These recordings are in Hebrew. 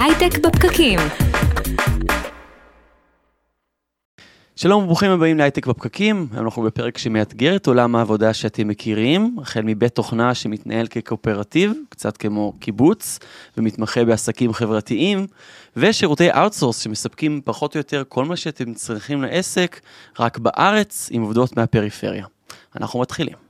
הייטק בפקקים. שלום וברוכים הבאים להייטק בפקקים, היום אנחנו בפרק שמאתגר את עולם העבודה שאתם מכירים, החל מבית תוכנה שמתנהל כקואופרטיב, קצת כמו קיבוץ, ומתמחה בעסקים חברתיים, ושירותי outsource שמספקים פחות או יותר כל מה שאתם צריכים לעסק, רק בארץ, עם עובדות מהפריפריה. אנחנו מתחילים.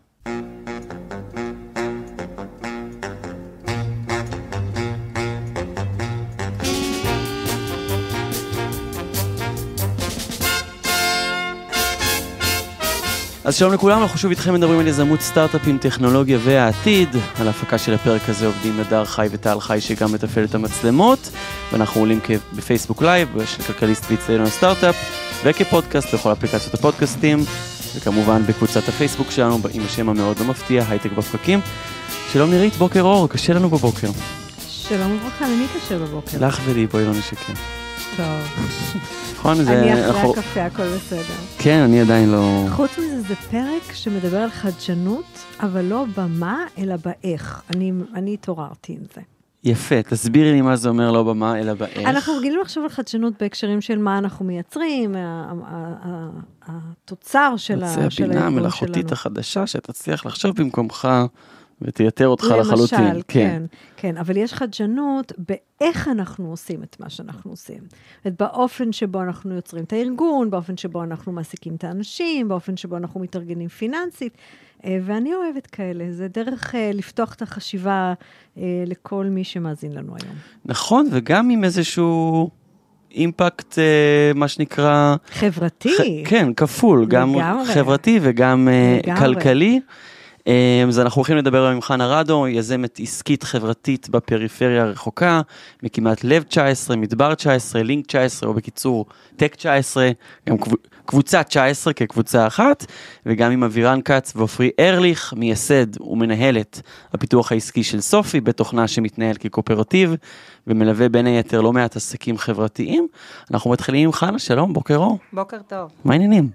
אז שלום לכולם, אנחנו שוב איתכם מדברים על יזמות סטארט-אפים, טכנולוגיה והעתיד. על ההפקה של הפרק הזה עובדים נדר חי וטל חי שגם מתפעל את המצלמות. ואנחנו עולים בפייסבוק live, של כלכליסט ואצטדיון הסטארט-אפ, וכפודקאסט בכל אפליקציות הפודקאסטים, וכמובן בקבוצת הפייסבוק שלנו עם השם המאוד לא מפתיע, הייטק בפקקים. שלום נירית, בוקר אור, קשה לנו בבוקר. שלום וברכה, למי קשה בבוקר? לך ולי, בואי לא נשקר. טוב. נכון, זה... אני אחרי הקפה, הכל בסדר. כן, אני עדיין לא... חוץ מזה, זה פרק שמדבר על חדשנות, אבל לא במה, אלא באיך. אני אני התעוררתי עם זה. יפה, תסבירי לי מה זה אומר לא במה, אלא באיך. אנחנו רגילים לחשוב על חדשנות בהקשרים של מה אנחנו מייצרים, התוצר של ה- זה של הבינה הארגון המלאכותית שלנו. החדשה שתצליח לחשוב במקומך ותייתר אותך למשל, לחלוטין. כן, כן, אבל יש חדשנות באיך אנחנו עושים את מה שאנחנו עושים. אומרת, באופן שבו אנחנו יוצרים את הארגון, באופן שבו אנחנו מעסיקים את האנשים, באופן שבו אנחנו מתארגנים פיננסית, אה, ואני אוהבת כאלה, זה דרך אה, לפתוח את החשיבה אה, לכל מי שמאזין לנו היום. נכון, וגם עם איזשהו אימפקט, אה, מה שנקרא... חברתי. ח- כן, כפול, גם לגמרי. חברתי וגם אה. כלכלי. אה, אז אנחנו הולכים לדבר היום עם חנה רדו, יזמת עסקית חברתית בפריפריה הרחוקה, מקימת לב 19, מדבר 19, לינק 19, או בקיצור, טק 19, גם קב- קבוצה 19 כקבוצה אחת, וגם עם אבירן כץ ועופרי ארליך, מייסד ומנהלת הפיתוח העסקי של סופי, בתוכנה שמתנהל כקואופרטיב, ומלווה בין היתר לא מעט עסקים חברתיים. אנחנו מתחילים עם חנה, שלום, בוקר אור. בוקר טוב, מה העניינים?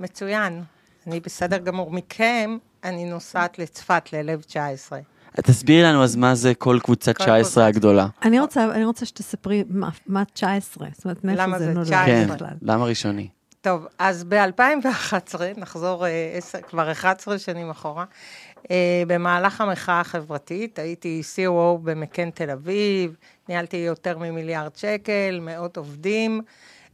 מצוין. אני בסדר גמור מכם, אני נוסעת לצפת ללב 19. תסבירי לנו אז מה זה כל קבוצת כל 19 קבוצת- הגדולה. אני רוצה, אני רוצה שתספרי מה, מה 19, זאת אומרת, מאיפה למה זה זה נולד 19? כן, בכלל. למה ראשוני? טוב, אז ב-2011, נחזור אה, עשר- כבר 11 שנים אחורה, אה, במהלך המחאה החברתית, הייתי COO במקן תל אביב, ניהלתי יותר ממיליארד שקל, מאות עובדים,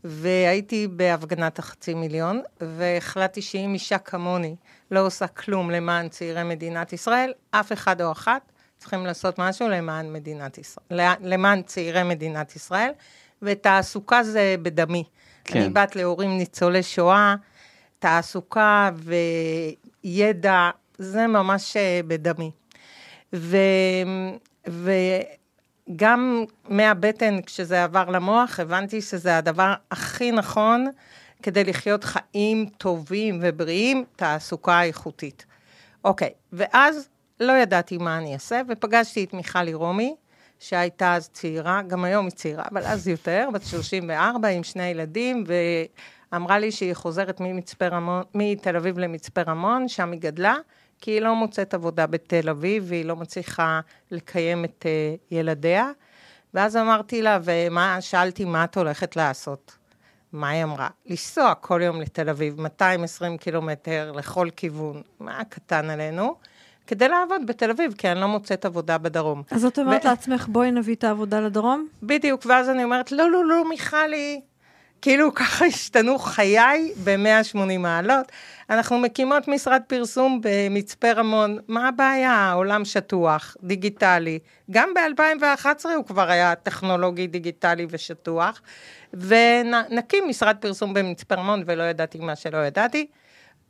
והייתי בהפגנת החצי מיליון, והחלטתי שאם אישה כמוני לא עושה כלום למען צעירי מדינת ישראל, אף אחד או אחת צריכים לעשות משהו למען מדינת ישראל, למען צעירי מדינת ישראל, ותעסוקה זה בדמי. כן. אני בת להורים ניצולי שואה, תעסוקה וידע, זה ממש אה, בדמי. ו, וגם מהבטן, כשזה עבר למוח, הבנתי שזה הדבר הכי נכון כדי לחיות חיים טובים ובריאים, תעסוקה איכותית. אוקיי, ואז לא ידעתי מה אני אעשה, ופגשתי את מיכלי רומי, שהייתה אז צעירה, גם היום היא צעירה, אבל אז יותר, בת 34, עם שני ילדים, ואמרה לי שהיא חוזרת ממצפה רמון, מתל אביב למצפה רמון, שם היא גדלה, כי היא לא מוצאת עבודה בתל אביב, והיא לא מצליחה לקיים את uh, ילדיה. ואז אמרתי לה, ומה, שאלתי, מה את הולכת לעשות? מה היא אמרה? לנסוע כל יום לתל אביב, 220 קילומטר לכל כיוון, מה קטן עלינו? כדי לעבוד בתל אביב, כי אני לא מוצאת עבודה בדרום. אז את אומרת ו- לעצמך, בואי נביא את העבודה לדרום? בדיוק, ואז אני אומרת, לא, לא, לא, מיכלי. כאילו ככה השתנו חיי ב-180 מעלות. אנחנו מקימות משרד פרסום במצפה רמון, מה הבעיה? העולם שטוח, דיגיטלי. גם ב-2011 הוא כבר היה טכנולוגי, דיגיטלי ושטוח. ונקים משרד פרסום במצפה רמון, ולא ידעתי מה שלא ידעתי.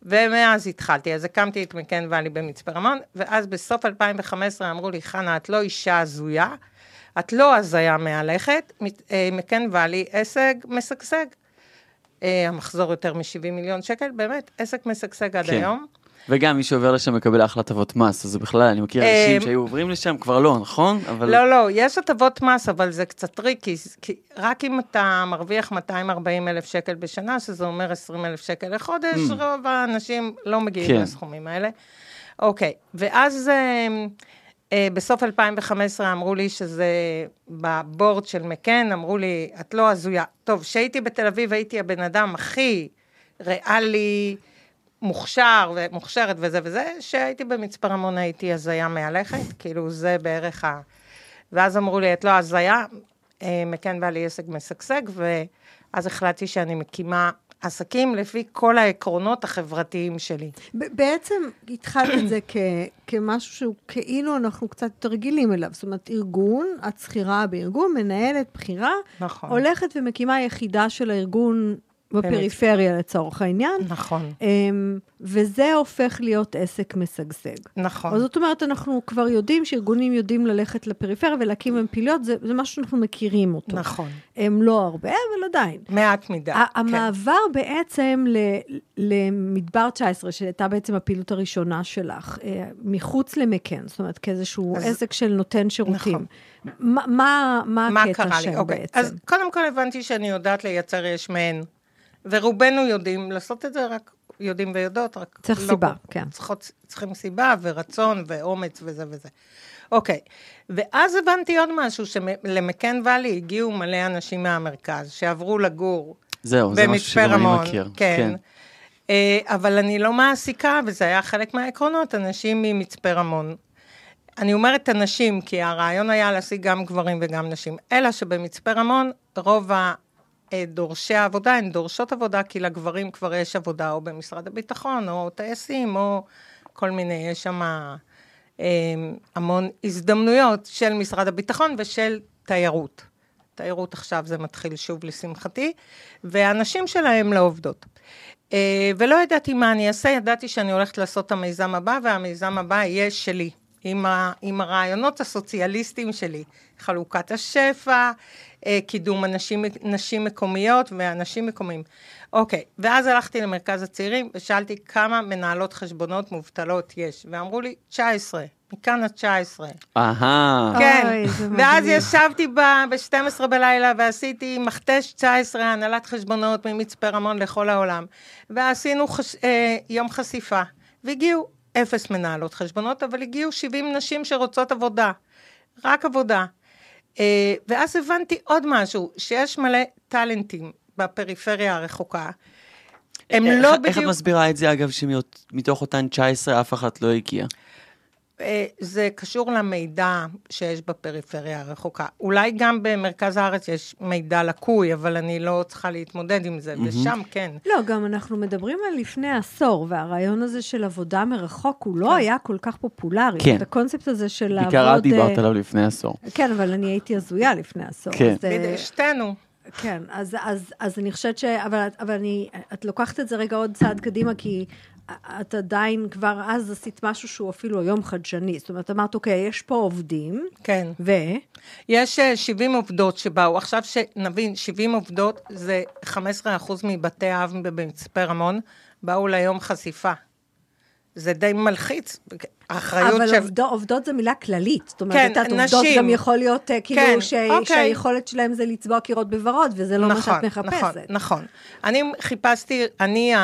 ומאז התחלתי, אז הקמתי את מקן ואלי במצפה רמון, ואז בסוף 2015 אמרו לי, חנה, את לא אישה הזויה, את לא הזיה מהלכת, אה, מקן ואלי עסק משגשג. אה, המחזור יותר מ-70 מיליון שקל, באמת, עסק משגשג עד כן. היום. וגם מי שעובר לשם מקבל אחלה הטבות מס, אז בכלל, אני מכיר אה, אנשים שהיו עוברים לשם, כבר לא, נכון? אבל... לא, לא, יש הטבות מס, אבל זה קצת טריקי, כי רק אם אתה מרוויח 240 אלף שקל בשנה, שזה אומר 20 אלף שקל לחודש, Mm. רוב האנשים לא מגיעים כן. לסכומים האלה. אוקיי, ואז אה, אה, בסוף 2015 אמרו לי שזה ב board של מקן, אמרו לי, את לא הזויה. טוב, כשהייתי בתל אביב הייתי הבן אדם הכי ריאלי, מוכשר ומוכשרת וזה וזה, כשהייתי במצפה רמון הייתי הזיה מהלכת, כאילו זה בערך ה... ואז אמרו לי, את לא הזיה, אה, מקן בא לי עסק משגשג, ואז החלטתי שאני מקימה עסקים לפי כל העקרונות החברתיים שלי. בעצם התחלת את זה כ- כמשהו שהוא כאילו אנחנו קצת יותר רגילים אליו. זאת אומרת, ארגון, את שכירה בארגון, מנהלת, בכירה, נכון. הולכת ומקימה יחידה של הארגון בפריפריה לצורך העניין. נכון, אמ, וזה הופך להיות עסק משגשג. נכון. אז זאת אומרת, אנחנו כבר יודעים שארגונים יודעים ללכת לפריפריה ולהקים בהם פעילויות, זה, זה משהו שאנחנו מכירים אותו. נכון. הם לא הרבה, אבל עדיין. מעט מדי. כן. המעבר בעצם ל- למדבר 19, שהייתה בעצם הפעילות הראשונה שלך, אה, מחוץ למקן, זאת אומרת, כאיזשהו אז- עסק של נותן שירותים. נכון. מה, מה, מה מה הקטע? שם אוקיי. בעצם? אז קודם כל הבנתי שאני יודעת לייצר יש מאין, ורובנו יודעים לעשות את זה, רק יודעים ויודעות, רק צריך לא סיבה, כל- כן. צריכות, צריכים סיבה ורצון ואומץ וזה וזה. אוקיי, ואז הבנתי עוד משהו, שלמקן ואלי הגיעו מלא אנשים מהמרכז, שעברו לגור זהו, זה משהו במצפה שגם אני רמון. מכיר. כן. אה, אבל אני לא מעסיקה, וזה היה חלק מהעקרונות, אנשים ממצפה רמון. אני אומרת אנשים, כי הרעיון היה להשיג גם גברים וגם נשים. אלא שבמצפה רמון, רוב דורשי העבודה הן דורשות עבודה, כי לגברים כבר יש עבודה או במשרד הביטחון, או טייסים, או כל מיני, יש שם אה, המון הזדמנויות של משרד הביטחון ושל תיירות. תיירות עכשיו זה מתחיל שוב לשמחתי, והנשים שלהם לא עובדות. אה, ולא ידעתי מה אני אעשה, ידעתי שאני הולכת לעשות את המיזם הבא, והמיזם הבא יהיה שלי, עם, ה, עם הרעיונות הסוציאליסטיים שלי, חלוקת השפע, אה, קידום אנשים, נשים מקומיות ואנשים מקומיים. אוקיי, ואז הלכתי למרכז הצעירים ושאלתי כמה מנהלות חשבונות מובטלות יש, ואמרו לי 19, מכאן ה-19. אהה. כן, אוי, ואז. ישבתי ב-12 בלילה ועשיתי מכתש 19 הנהלת חשבונות ממצפה רמון לכל העולם, ועשינו חש... אה, יום חשיפה, והגיעו אפס מנהלות חשבונות, אבל הגיעו 70 נשים שרוצות עבודה, רק עבודה. אה, ואז הבנתי עוד משהו, שיש מלא טאלנטים בפריפריה הרחוקה. הם איך- לא איך את בדיוק... מסבירה את זה, אגב, שמתוך אותן 19 אף אחת לא הגיעה? אה, זה קשור למידע שיש בפריפריה הרחוקה. אולי גם במרכז הארץ יש מידע לקוי, אבל אני לא צריכה להתמודד עם זה, ושם כן. לא, גם אנחנו מדברים על לפני עשור, והרעיון הזה של עבודה מרחוק, הוא לא היה כל כך פופולרי. כן. את הקונספט הזה של לעבוד... בעיקר את דיברת אה, עליו לפני עשור. כן, אבל אני הייתי הזויה לפני עשור. כן. אה, בדיוק, שתינו. כן, אז, אז, אז אני חושבת ש... אבל, אבל אני, את לוקחת את זה רגע עוד צעד קדימה, כי את עדיין כבר אז עשית משהו שהוא אפילו היום חדשני. זאת אומרת, אמרת, אוקיי, יש פה עובדים, כן. ו... יש אה, 70 עובדות שבאו, עכשיו שנבין, 70 עובדות זה 15% מבתי האב במצפה רמון, באו ליום חשיפה. זה די מלחיץ, האחריות אבל של... עובדות, עובדות זה מילה כללית. זאת אומרת, כן, את יודעת, עובדות נשים. גם יכול להיות אה, כאילו כן, ש... אוקיי. שהיכולת שלהם זה לצבוע קירות בוורוד, וזה לא מה שאת מחפשת. נכון, נכון. אני חיפשתי, אני,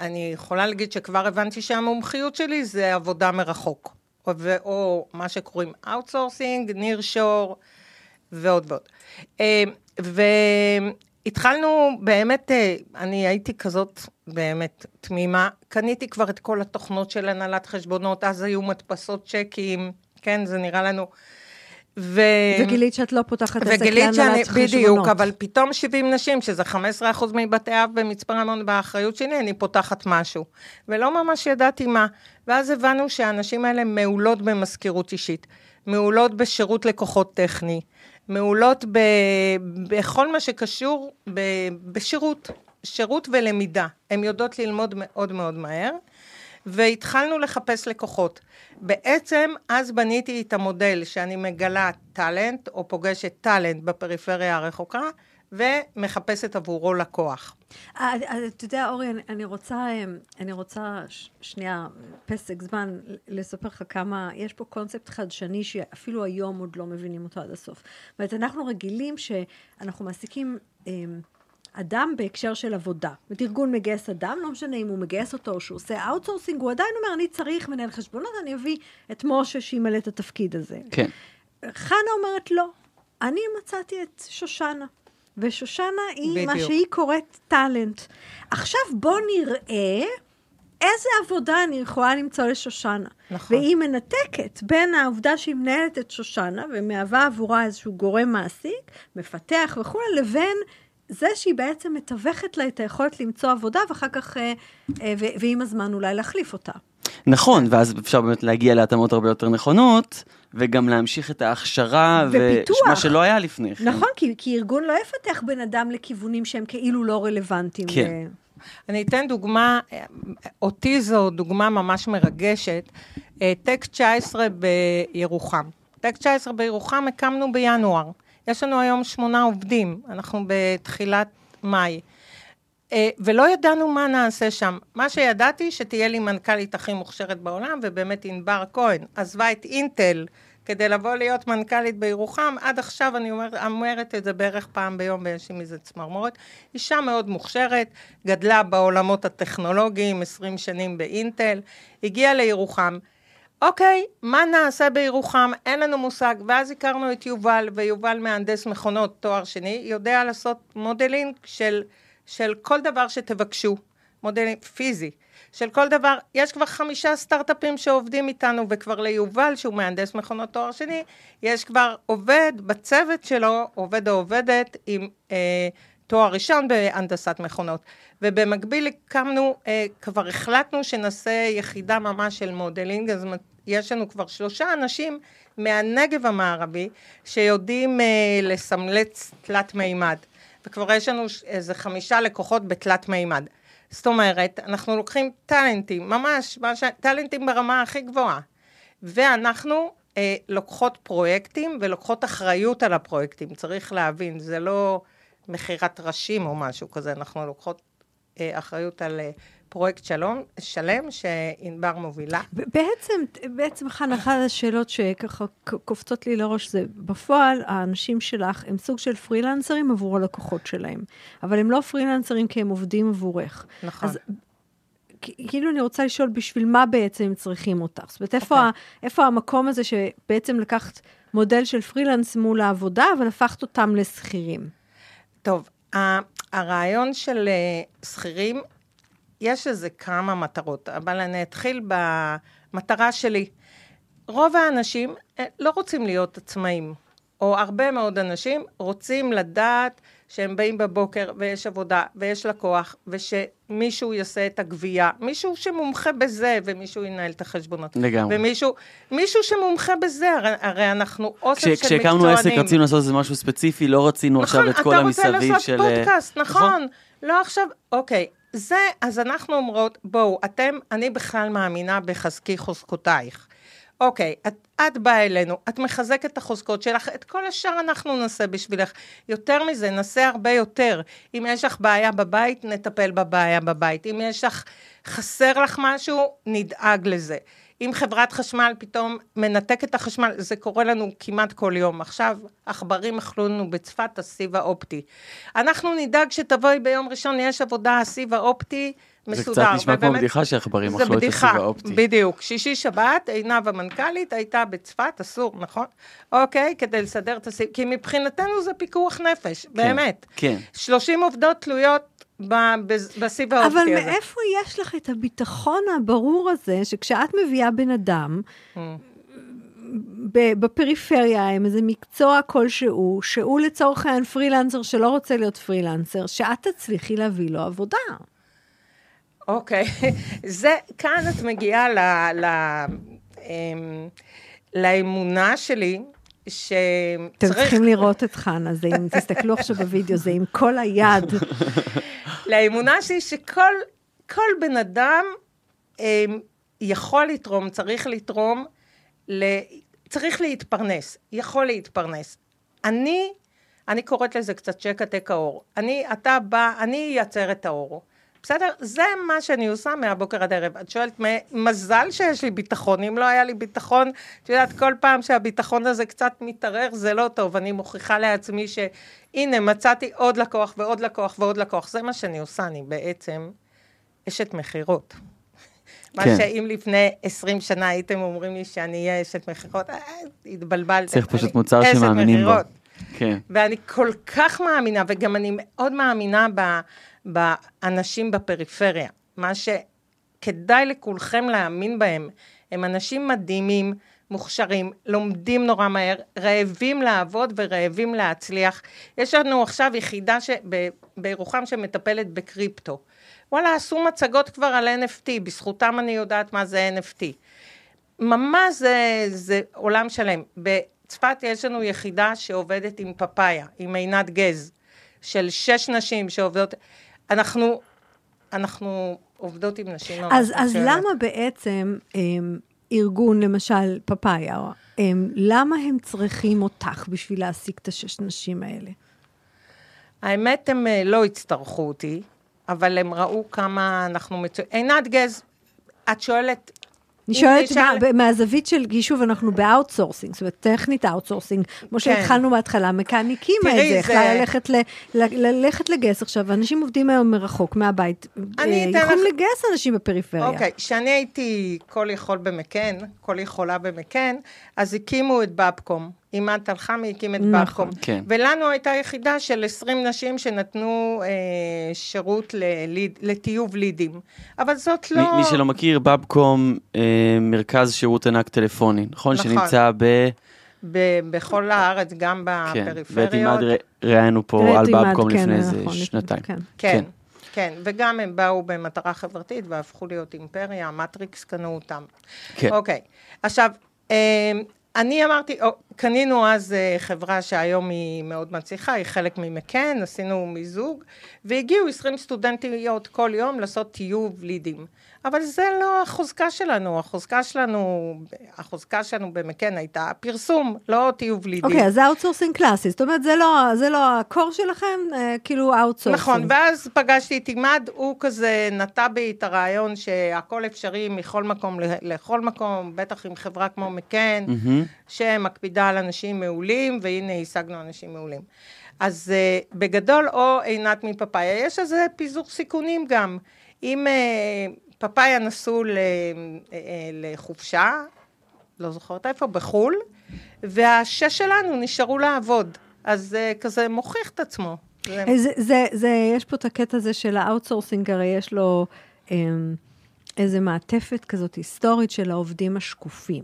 אני יכולה להגיד שכבר הבנתי שהמומחיות שלי זה עבודה מרחוק, או, ו- או מה שקוראים outsourcing, ניר שור ועוד ועוד. אה, והתחלנו באמת, אה, אני הייתי כזאת באמת תמימה, קניתי כבר את כל התוכנות של הנהלת חשבונות, אז היו מדפסות צ'קים, כן, זה נראה לנו. ו... וגילית שאת לא פותחת עסק וגילית שאני, להנהלת חשבונות. בדיוק, אבל פתאום 70 נשים, שזה 15% מבתי אב במצפה רמון באחריות שלי, אני פותחת משהו. ולא ממש ידעתי מה. ואז הבנו שהנשים האלה מעולות במזכירות אישית, מעולות בשירות לקוחות טכני, מעולות ב, בכל מה שקשור ב, בשירות, שירות ולמידה. הן יודעות ללמוד מאוד מאוד מהר. והתחלנו לחפש לקוחות. בעצם אז בניתי את המודל שאני מגלה טאלנט, או פוגשת טאלנט בפריפריה הרחוקה, ומחפשת עבורו לקוח. אה, אה, אתה יודע, אורי, אני- אני רוצה, אה, אני רוצה ש- שנייה, פסק זמן, לספר לך כמה, יש פה קונספט חדשני שאפילו היום עוד לא מבינים אותו עד הסוף. זאת אומרת, אנחנו רגילים שאנחנו מעסיקים... אה, אדם בהקשר של עבודה. זאת אומרת, ארגון מגייס אדם, לא משנה אם הוא מגייס אותו או שהוא עושה outsourcing, הוא עדיין אומר, אני צריך מנהל חשבונות, אני אביא את משה שימלא את התפקיד הזה. כן. חנה אומרת, לא, אני מצאתי את שושנה. ושושנה היא בדיוק. מה שהיא קוראת talent. עכשיו בוא נראה איזה עבודה אני יכולה למצוא לשושנה. נכון. והיא מנתקת בין העובדה שהיא מנהלת את שושנה ומהווה עבורה איזשהו גורם מעסיק, מפתח וכולי, לבין זה שהיא בעצם מתווכת לה את היכולת למצוא עבודה, ואחר כך, אה, אה, ועם הזמן אולי להחליף אותה. נכון, ואז אפשר באמת להגיע להתאמות הרבה יותר נכונות, וגם להמשיך את ההכשרה, ופיתוח. ומה שלא היה לפני כן. נכון, כי, כי ארגון לא יפתח בן אדם לכיוונים שהם כאילו לא רלוונטיים. כן. ל- אני אתן דוגמה, אותי זו דוגמה ממש מרגשת. אה, טק 19 בירוחם. טק 19 בירוחם הקמנו בינואר. יש לנו היום שמונה עובדים, אנחנו בתחילת מאי. אה, ולא ידענו מה נעשה שם. מה שידעתי, שתהיה לי מנכ"לית הכי מוכשרת בעולם, ובאמת ענבר כהן עזבה את אינטל כדי לבוא להיות מנכ"לית בירוחם. עד עכשיו אני אומר, אומרת את זה בערך פעם ביום ויש לי מזה צמרמורת. אישה מאוד מוכשרת, גדלה בעולמות הטכנולוגיים, 20 שנים באינטל, הגיעה לירוחם. אוקיי, מה נעשה בירוחם? אין לנו מושג. ואז הכרנו את יובל, ויובל מהנדס מכונות, תואר שני, יודע לעשות modeling של, של כל דבר שתבקשו, modeling פיזי. של כל דבר, יש כבר חמישה סטארט-אפים שעובדים איתנו, וכבר ליובל, שהוא מהנדס מכונות תואר שני, יש כבר עובד בצוות שלו, עובד או עובדת עם אה, תואר ראשון בהנדסת מכונות. ובמקביל הקמנו, אה, כבר החלטנו שנעשה יחידה ממש של modeling, אז יש לנו כבר שלושה אנשים מהנגב המערבי שיודעים אה, לסמלץ תלת מימד. וכבר יש לנו איזה חמישה לקוחות בתלת מימד. זאת אומרת, אנחנו לוקחים talentים, ממש, ממש talentים ברמה הכי גבוהה, ואנחנו אה, לוקחות פרויקטים ולוקחות אחריות על הפרויקטים. צריך להבין, זה לא מכירת ראשים או משהו כזה, אנחנו לוקחות אה, אחריות על אה, פרויקט שלום, שלם שענבר מובילה. בעצם, בעצם חנה, אחת השאלות שככה קופצות לי לראש זה, בפועל האנשים שלך הם סוג של פרילנסרים עבור הלקוחות שלהם, אבל הם לא פרילנסרים כי הם עובדים עבורך. נכון. אז כאילו אני רוצה לשאול, בשביל מה בעצם הם צריכים אותך? זאת אומרת, איפה, אוקיי. okay. איפה המקום הזה שבעצם לקחת מודל של פרילנס מול העבודה, אבל הפכת אותם לשכירים? טוב, הרעיון של uh, שכירים, יש לזה כמה מטרות, אבל אני אתחיל במטרה שלי. רוב האנשים אה, לא רוצים להיות עצמאים, או הרבה מאוד אנשים רוצים לדעת שהם באים בבוקר ויש עבודה ויש לקוח, ושמישהו יעשה את הגבייה, מישהו שמומחה בזה, ומישהו ינהל את החשבונות. לגמרי. ומישהו מישהו שמומחה בזה, הרי, הרי אנחנו אוסף של מקצוענים. כשהקמנו עסק רצינו לעשות איזה משהו ספציפי, לא רצינו נכון, עכשיו את כל המסביב של... נכון, אתה רוצה לעשות פודקאסט, נכון. נכון. לא עכשיו, אוקיי. זה, אז אנחנו אומרות, בואו, אתם, אני בכלל מאמינה בחזקי חוזקותייך. אוקיי, את, את באה אלינו, את מחזקת את החוזקות שלך, את כל השאר אנחנו נעשה בשבילך. יותר מזה, נעשה הרבה יותר. אם יש לך בעיה בבית, נטפל בבעיה בבית. אם יש לך, חסר לך משהו, נדאג לזה. אם חברת חשמל פתאום מנתק את החשמל, זה קורה לנו כמעט כל יום. עכשיו, עכברים אכלו לנו בצפת הסיב האופטי. אנחנו נדאג שתבואי ביום ראשון, יש עבודה, הסיב האופטי מסודר. זה קצת נשמע כמו בדיחה שעכברים אכלו את הסיב האופטי. בדיוק. שישי שבת, עינב המנכ"לית הייתה בצפת, אסור, נכון? אוקיי, כדי לסדר את הסיב, כי מבחינתנו זה פיקוח נפש, כן, באמת. כן. 30 עובדות תלויות בסיב האופטי הזה. אבל מאיפה יש לך את הביטחון הברור הזה, שכשאת מביאה בן אדם, Mm. בפריפריה עם איזה מקצוע כלשהו, שהוא לצורך העניין פרילנסר שלא רוצה להיות פרילנסר, שאת תצליחי להביא לו עבודה. אוקיי, זה, כאן את מגיעה ל, ל, אמ, לאמונה שלי, שצריך... אתם צריכים לראות את חנה, זה אם תסתכלו עכשיו בווידאו, זה עם כל היד. לאמונה שלי שכל כל בן אדם אמ, יכול לתרום, צריך לתרום, ל... צריך להתפרנס, יכול להתפרנס. אני, אני קוראת לזה קצת שקע תק האור. אני, אתה בא, אני אייצר את האור. בסדר? זה מה שאני עושה מהבוקר עד הערב. את שואלת, מזל שיש לי ביטחון, אם לא היה לי ביטחון, את יודעת, כל פעם שהביטחון הזה קצת מתערער, זה לא טוב. אני מוכיחה לעצמי שהנה, מצאתי עוד לקוח ועוד לקוח ועוד לקוח. זה מה שאני עושה, אני בעצם אשת מכירות. מה כן. שאם לפני 20 שנה הייתם אומרים לי שאני אהיה אשת מכירות, אה, התבלבלתם. צריך פשוט מוצר שמאמינים בו. כן. ואני כל כך מאמינה, וגם אני מאוד מאמינה ב, באנשים בפריפריה. מה שכדאי לכולכם להאמין בהם. הם אנשים מדהימים, מוכשרים, לומדים נורא מהר, רעבים לעבוד ורעבים להצליח. יש לנו עכשיו יחידה ש... ב... בירוחם שמטפלת בקריפטו. וואלה, עשו מצגות כבר על NFT, בזכותם אני יודעת מה זה NFT. ממש זה, זה עולם שלם. בצפת יש לנו יחידה שעובדת עם פפאיה, עם עינת גז, של שש נשים שעובדות, אנחנו, אנחנו עובדות עם נשים ממש אז, אז. למה בעצם הם, ארגון, למשל, פפאיה, הם, למה הם צריכים אותך בשביל להעסיק את השש נשים האלה? האמת, הם אה, לא הצטרכו אותי, אבל הם ראו כמה אנחנו מצוינים. עינת גז, את שואלת... אני שואלת נשאל- מה, מהזווית של, שוב, אנחנו ב outsourcing, זאת אומרת, טכנית ה outsourcing, כמו שהתחלנו בהתחלה, מקני הקימה את כן. זה, יכלה ללכת ל- ל- ללכת לגייס עכשיו, אנשים עובדים היום מרחוק, מהבית, אני אה, יכולים לך- לגייס אנשים בפריפריה. אוקיי, כשאני הייתי כל יכול במקן, כל יכולה במקן, אז הקימו את בבקום. אימאן תלחמי הקים את נכון. בבקום. כן. ולנו הייתה יחידה של 20 נשים שנתנו אה, שירות לליד, לטיוב לידים. אבל זאת מי, לא... מי שלא מכיר, בבקום, אה, מרכז שירות ענק טלפוני, נכון? נכון. שנמצא ב... ב- בכל הארץ, גם כן, בפריפריות. ואת עימאד ר- ראיינו פה על בבקום כן, לפני איזה נכון, שנתיים. כן. כן, כן, וגם הם באו במטרה חברתית והפכו להיות אימפריה, מטריקס קנו אותם. כן. אוקיי, עכשיו, אה, אני אמרתי, או, קנינו אז אה, חברה שהיום היא מאוד מצליחה, היא חלק ממקן, עשינו מיזוג, והגיעו 20 סטודנטיות כל יום לעשות טיוב לידים. אבל זה לא החוזקה שלנו, החוזקה שלנו, החוזקה שלנו במקן הייתה פרסום, לא טיוב לידים. אוקיי, אז זה outsourcing קלאסי, זאת אומרת, זה לא, זה לא ה core שלכם, אה, כאילו outsourcing. נכון, ואז פגשתי את עימאד, הוא כזה נטע בי את הרעיון שהכל אפשרי מכל מקום לכל מקום, בטח עם חברה כמו מקן, מהמם. שמקפידה על אנשים מעולים, והנה השגנו אנשים מעולים. אז uh, בגדול, או עינת מפפאיה, יש איזה פיזור סיכונים גם. אם uh, פפאיה נסעו ל, uh, לחופשה, לא זוכרת איפה, בחו"ל, והשש שלנו נשארו לעבוד. אז uh, כזה מוכיח את עצמו. זה- אה, זה, זה, זה, יש פה את הקטע הזה של ה outsourcing, הרי יש לו אמ, איזה מעטפת כזאת היסטורית של העובדים השקופים.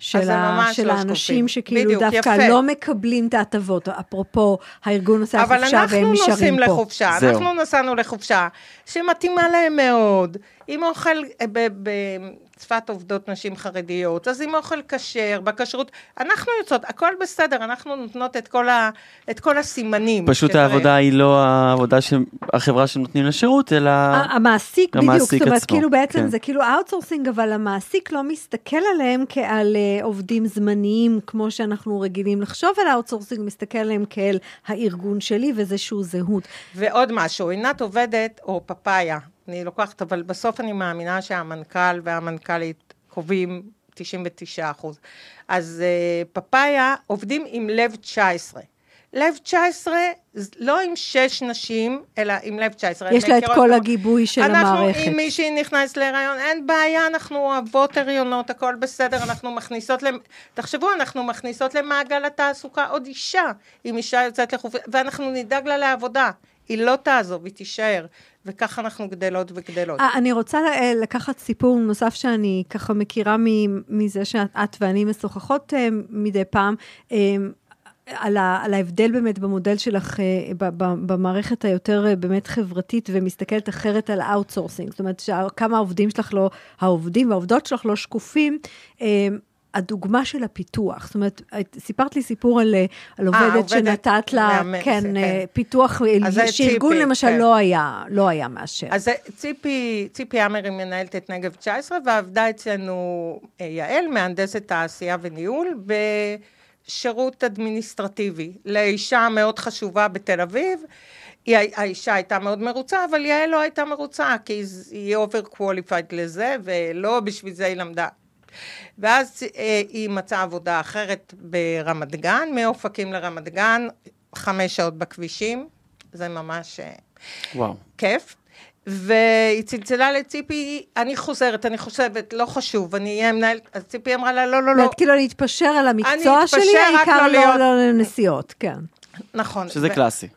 של, זה ה, של לא האנשים שקופים. שכאילו בדיוק, דווקא יפה. לא מקבלים את ההטבות, אפרופו הארגון נוסע אבל לחופשה והם אנחנו נשארים נוסעים פה. לחופשה, זהו. אנחנו נסענו לחופשה שמתאימה להם מאוד, עם אוכל, אה, ב- בצפת עובדות נשים חרדיות, אז עם אוכל כשר, בכשרות, אנחנו יוצאות, הכל בסדר, אנחנו נותנות את כל, ה, את כל הסימנים. פשוט שצריך. העבודה היא לא העבודה של החברה שנותנים לשירות, אלא... המעסיק, בדיוק, המעסיק זאת אומרת, עצמו, כאילו בעצם כן. זה כאילו outsourcing, אבל המעסיק לא מסתכל עליהם כעל אה, עובדים זמניים, כמו שאנחנו רגילים לחשוב על ה outsourcing, מסתכל עליהם כאל הארגון שלי ואיזשהו זהות. ועוד משהו, עינת עובדת, או פפאיה, אני לוקחת, אבל בסוף אני מאמינה שהמנכ"ל והמנכ"לית קובעים 99 אחוז. אז uh, פפאיה עובדים עם לב 19. לב 19, ז- לא עם שש נשים, אלא עם לב 19. יש לה את כל כמו- הגיבוי של אנחנו, המערכת. אם מישהי נכנסת להיריון, אין בעיה, אנחנו אוהבות הריונות, הכל בסדר, אנחנו מכניסות, למ... תחשבו, אנחנו מכניסות למעגל התעסוקה עוד אישה, אם אישה יוצאת לחופש, ואנחנו נדאג לה לעבודה. היא לא תעזוב, היא תישאר, וככה אנחנו גדלות וגדלות. אה, אני רוצה אה, לקחת סיפור נוסף שאני ככה מכירה מזה שאת את ואני משוחחות אה, מדי פעם. על, ה, על ההבדל באמת במודל שלך, ב- ב- במערכת היותר באמת חברתית ומסתכלת אחרת על ה outsourcing. זאת אומרת, שכמה העובדים שלך לא, העובדים והעובדות שלך לא שקופים. אה, הדוגמה של הפיתוח, זאת אומרת, סיפרת לי סיפור על, אה, על עובדת עובדת שנתת לה, מהמם, כן, אה, כן. פיתוח, אה, שארגון ציפי, למשל כן. לא היה, לא היה מאשר. אז ציפי, ציפי עמר היא מנהלת את נגב 19, ועבדה אצלנו אה, יעל, מהנדסת תעשייה וניהול, בשירות אדמיניסטרטיבי, לאישה מאוד חשובה בתל אביב. היא, האישה הייתה מאוד מרוצה, אבל יעל לא הייתה מרוצה, כי היא overqualified לזה, ולא בשביל זה היא למדה. ואז אה, היא מצאה עבודה אחרת ברמת גן, מאופקים לרמת גן, חמש שעות בכבישים, זה ממש אה, וואו. כיף. והיא צלצלה לציפי, אני חוזרת, אני חושבת, לא חשוב, אני אהיה מנהלת, אז ציפי אמרה לה, לא, לא, לא. ואת כאילו להתפשר על המקצוע שלי, העיקר לא להיות- לא לנסיעות, כן. נכון. שזה ו- קלאסי.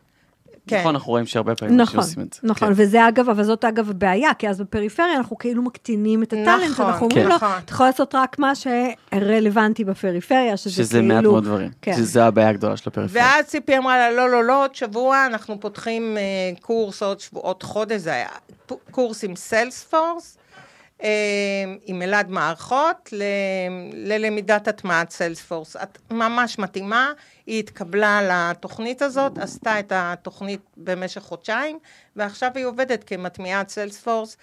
כן. נכון, אנחנו רואים שהרבה פעמים נכון, עושים את זה. נכון, כן. וזה אגב, אבל זאת אגב הבעיה, כי אז בפריפריה אנחנו כאילו מקטינים את הטאלנט, נכון, אנחנו אומרים כן. לו, נכון. אתה יכול לעשות רק מה שרלוונטי בפריפריה, שזה כאילו... שזה מעט מאוד דברים. כן. שזה הבעיה הגדולה של הפריפריה. ואז ציפי אמרה לה, לא, לא, לא, עוד שבוע אנחנו פותחים אה, קורס, עוד שבוע, עוד חודש, זה היה קורס עם סיילספורס, עם אלעד מערכות, ל, ללמידת הטמעת סיילספורס. את ממש מתאימה, היא התקבלה לתוכנית הזאת, עשתה את התוכנית במשך חודשיים, ועכשיו היא עובדת כמטמיעת סיילספורס.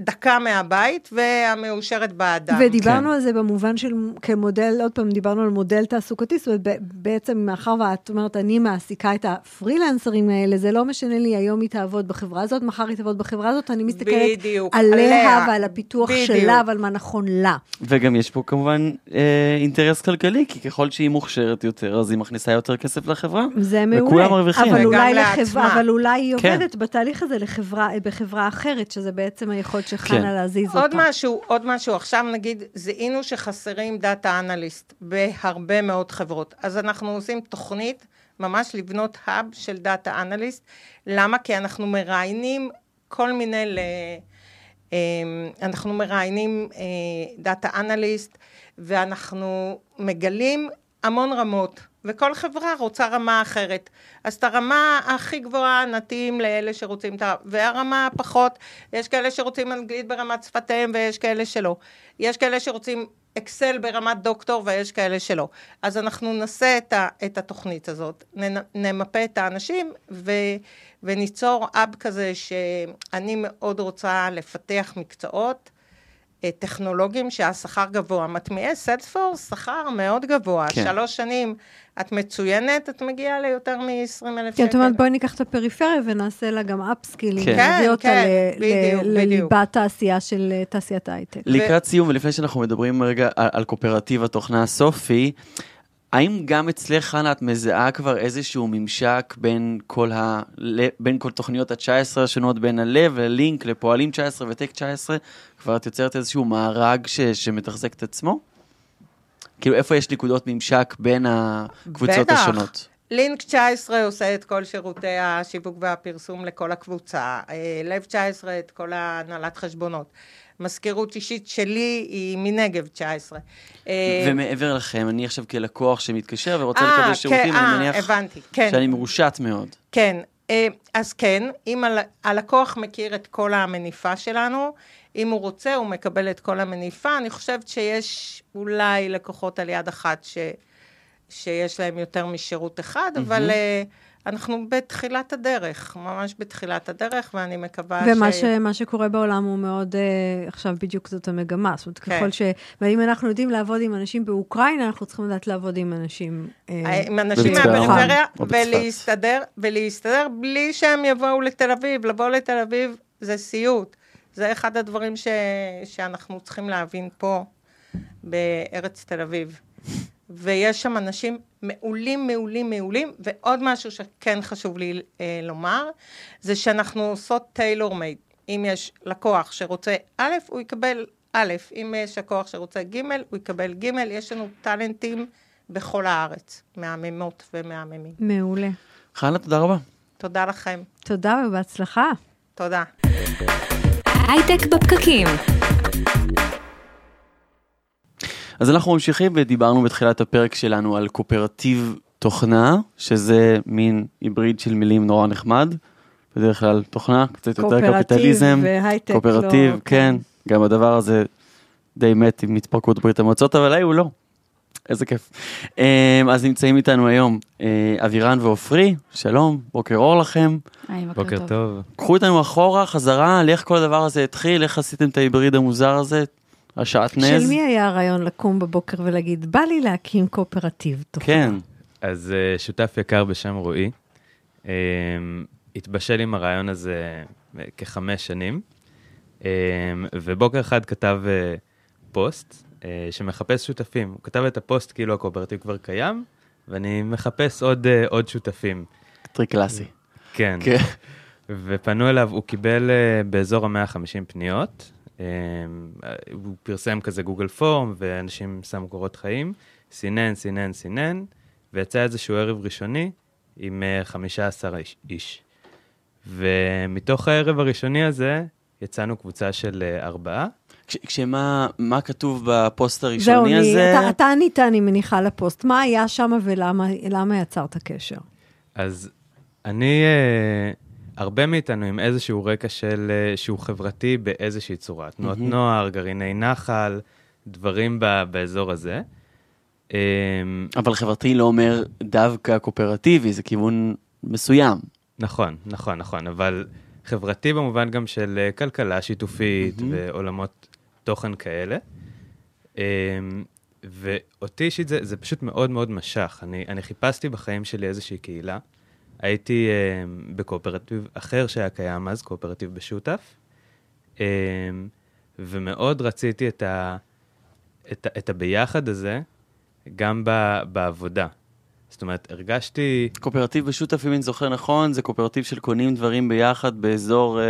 דקה מהבית והמאושרת באדם. ודיברנו כן. על זה במובן של כמודל, עוד פעם, דיברנו על מודל תעסוקתי, זאת אומרת, בעצם מאחר ואת אומרת, אני מעסיקה את הפרילנסרים האלה, זה לא משנה לי, היום היא תעבוד בחברה הזאת, מחר היא תעבוד בחברה הזאת, אני מסתכלת בדיוק, עליה עליה. ועל הפיתוח בדיוק. שלה ועל מה נכון לה. וגם יש פה כמובן אה, אינטרס כלכלי, כי ככל שהיא מוכשרת יותר, אז היא מכניסה יותר כסף לחברה. זה מעולה. וכולם מרוויחים. אבל וגם אולי. לחברה, אבל אולי היא כן. עובדת בתהליך הזה לחברה, בחברה אחרת, שזה בעצם היכולת של חנה כן. להזיז אותה. עוד משהו, עוד משהו, עכשיו נגיד, זיהינו שחסרים data analyst בהרבה מאוד חברות, אז אנחנו עושים תוכנית ממש לבנות hub של data analyst, למה? כי אנחנו מראיינים כל מיני, ל... אמ, אנחנו מראיינים דאטה אנליסט, ואנחנו מגלים המון רמות, וכל חברה רוצה רמה אחרת. אז את הרמה הכי גבוהה נתאים לאלה שרוצים את ה... והרמה הפחות, יש כאלה שרוצים אנגלית ברמת שפתיהם ויש כאלה שלא. יש כאלה שרוצים אקסל ברמת דוקטור ויש כאלה שלא. אז אנחנו נעשה את, ה, את התוכנית הזאת, נמפה את האנשים ו, וניצור hub כזה שאני מאוד רוצה לפתח מקצועות. אה, טכנולוגיים שהשכר גבוה. מטמיעי Salesforce, שכר מאוד גבוה. כן. כן. שלוש שנים את מצוינת, את מגיעה ליותר מ-20 אלף כן, שקל. זאת אומרת, בואי ניקח את הפריפריה ונעשה לה גם upskilling, כן. כן, אותה כן, ל- בדיוק, ל- בדיוק. לליבת העשייה של אה, תעשיית ההייטק. לקראת סיום, ולפני שאנחנו מדברים רגע על, על קואופרטיב התוכנה הסופי, האם גם אצלך, חנה, את מזהה כבר איזשהו ממשק בין כל, ה... בין כל תוכניות ה-19 השונות, בין הלב, ללינק, לפועלים 19 וטק 19? כבר את יוצרת איזשהו מארג ש... שמתחזק את עצמו? כאילו, איפה יש נקודות ממשק בין הקבוצות בטח. השונות? לינק 19 עושה את כל שירותי השיווק והפרסום לכל הקבוצה, אה, לב 19 את כל הנהלת חשבונות. מזכירות אישית שלי היא מנגב 19. אה, ומעבר לכם, אני עכשיו כלקוח שמתקשר ורוצה אה, לקבל כן, שירותים, אה, אני מניח הבנתי, כן. שאני מרושת מאוד. כן, אה, אז כן, אם הל- הלקוח מכיר את כל המניפה שלנו, אם הוא רוצה, הוא מקבל את כל המניפה. אני חושבת שיש אולי לקוחות על יד אחת ש, שיש להם יותר משירות אחד, אבל אה, אנחנו בתחילת הדרך, ממש בתחילת הדרך, ואני מקווה ומה ש... ש... מה שקורה בעולם הוא מאוד, אה, עכשיו בדיוק זאת המגמה. זאת אומרת, כן. ככל ש... ואם אנחנו יודעים לעבוד עם אנשים באוקראינה, אנחנו צריכים לדעת לעבוד עם אנשים... אה, עם אנשים. מהפריפריה. ולהסתדר, ולהסתדר בלי שהם יבואו לתל אביב. לבוא לתל אביב זה סיוט. זה אחד הדברים ש... שאנחנו צריכים להבין פה, בארץ תל אביב. ויש שם אנשים מעולים, מעולים, מעולים, ועוד משהו שכן חשוב לי אה, לומר, זה שאנחנו עושות טיילור מייד. אם יש לקוח שרוצה א', הוא יקבל א', אם יש לקוח שרוצה ג', הוא יקבל ג', יש לנו טאלנטים בכל הארץ, מהממות ומהממים. מעולה. חנה, תודה רבה. תודה לכם. תודה ובהצלחה. תודה. הייטק בפקקים. אז אנחנו ממשיכים ודיברנו בתחילת הפרק שלנו על קואופרטיב תוכנה, שזה מין היבריד של מילים נורא נחמד. בדרך כלל תוכנה, קצת יותר קפיטליזם, והייטק קואופרטיב, לא, כן. גם הדבר הזה די מת עם התפרקות ברית המועצות, אבל היי, הוא לא. איזה כיף. אמ, אז נמצאים איתנו היום אה, אבירן ועופרי, שלום, בוקר אור לכם. היי, בוקר טוב. קחו אותנו אחורה, חזרה, על איך כל הדבר הזה התחיל, איך עשיתם את ההיבריד המוזר הזה, השעטנז. של מי היה הרעיון לקום בבוקר ולהגיד, בא לי להקים קואופרטיב תוכנה? כן, אז אה, שותף יקר בשם רועי, אה, התבשל עם הרעיון הזה אה, כחמש שנים, ובוקר אחד כתב פוסט שמחפש שותפים. הוא כתב את הפוסט כאילו הקואופרטיב כבר קיים, ואני מחפש עוד, עוד שותפים. טריק קלאסי. כן. כן. ופנו אליו, הוא קיבל באזור ה-150 פניות. אמ, הוא פרסם כזה Google Form, ואנשים שמו קורות חיים, סינן, סינן, סינן, ויצא איזשהו ערב ראשוני עם uh, 15 איש. איש. ומתוך הערב הראשוני הזה, יצאנו קבוצה של uh, ארבעה. כש- כשמה מה כתוב בפוסט זהו, הראשוני אני- הזה? אתה- אתה ענית, אני מניחה, לפוסט. מה היה שם ולמה למה יצרת קשר? אז אני, uh, הרבה מאיתנו עם איזשהו רקע של, uh, שהוא חברתי באיזושהי צורה. תנועות מהמם. נוער, גרעיני נחל, דברים ב, באזור הזה. Um, אבל חברתי לא אומר דווקא קואופרטיבי, זה כיוון מסוים. נכון, נכון, נכון, אבל חברתי במובן גם של אה, כלכלה שיתופית מהמם. ועולמות תוכן כאלה. Um, ואותי אישית זה, זה פשוט מאוד מאוד משך. אני, אני חיפשתי בחיים שלי איזושהי קהילה. הייתי um, בקואופרטיב אחר שהיה קיים אז, קואופרטיב בשותף, um, ומאוד רציתי את, ה, את, את הביחד הזה גם ב, בעבודה. זאת אומרת, הרגשתי... קואופרטיב בשותף, אם אני זוכר נכון, זה קואופרטיב של קונים דברים ביחד באזור, אה,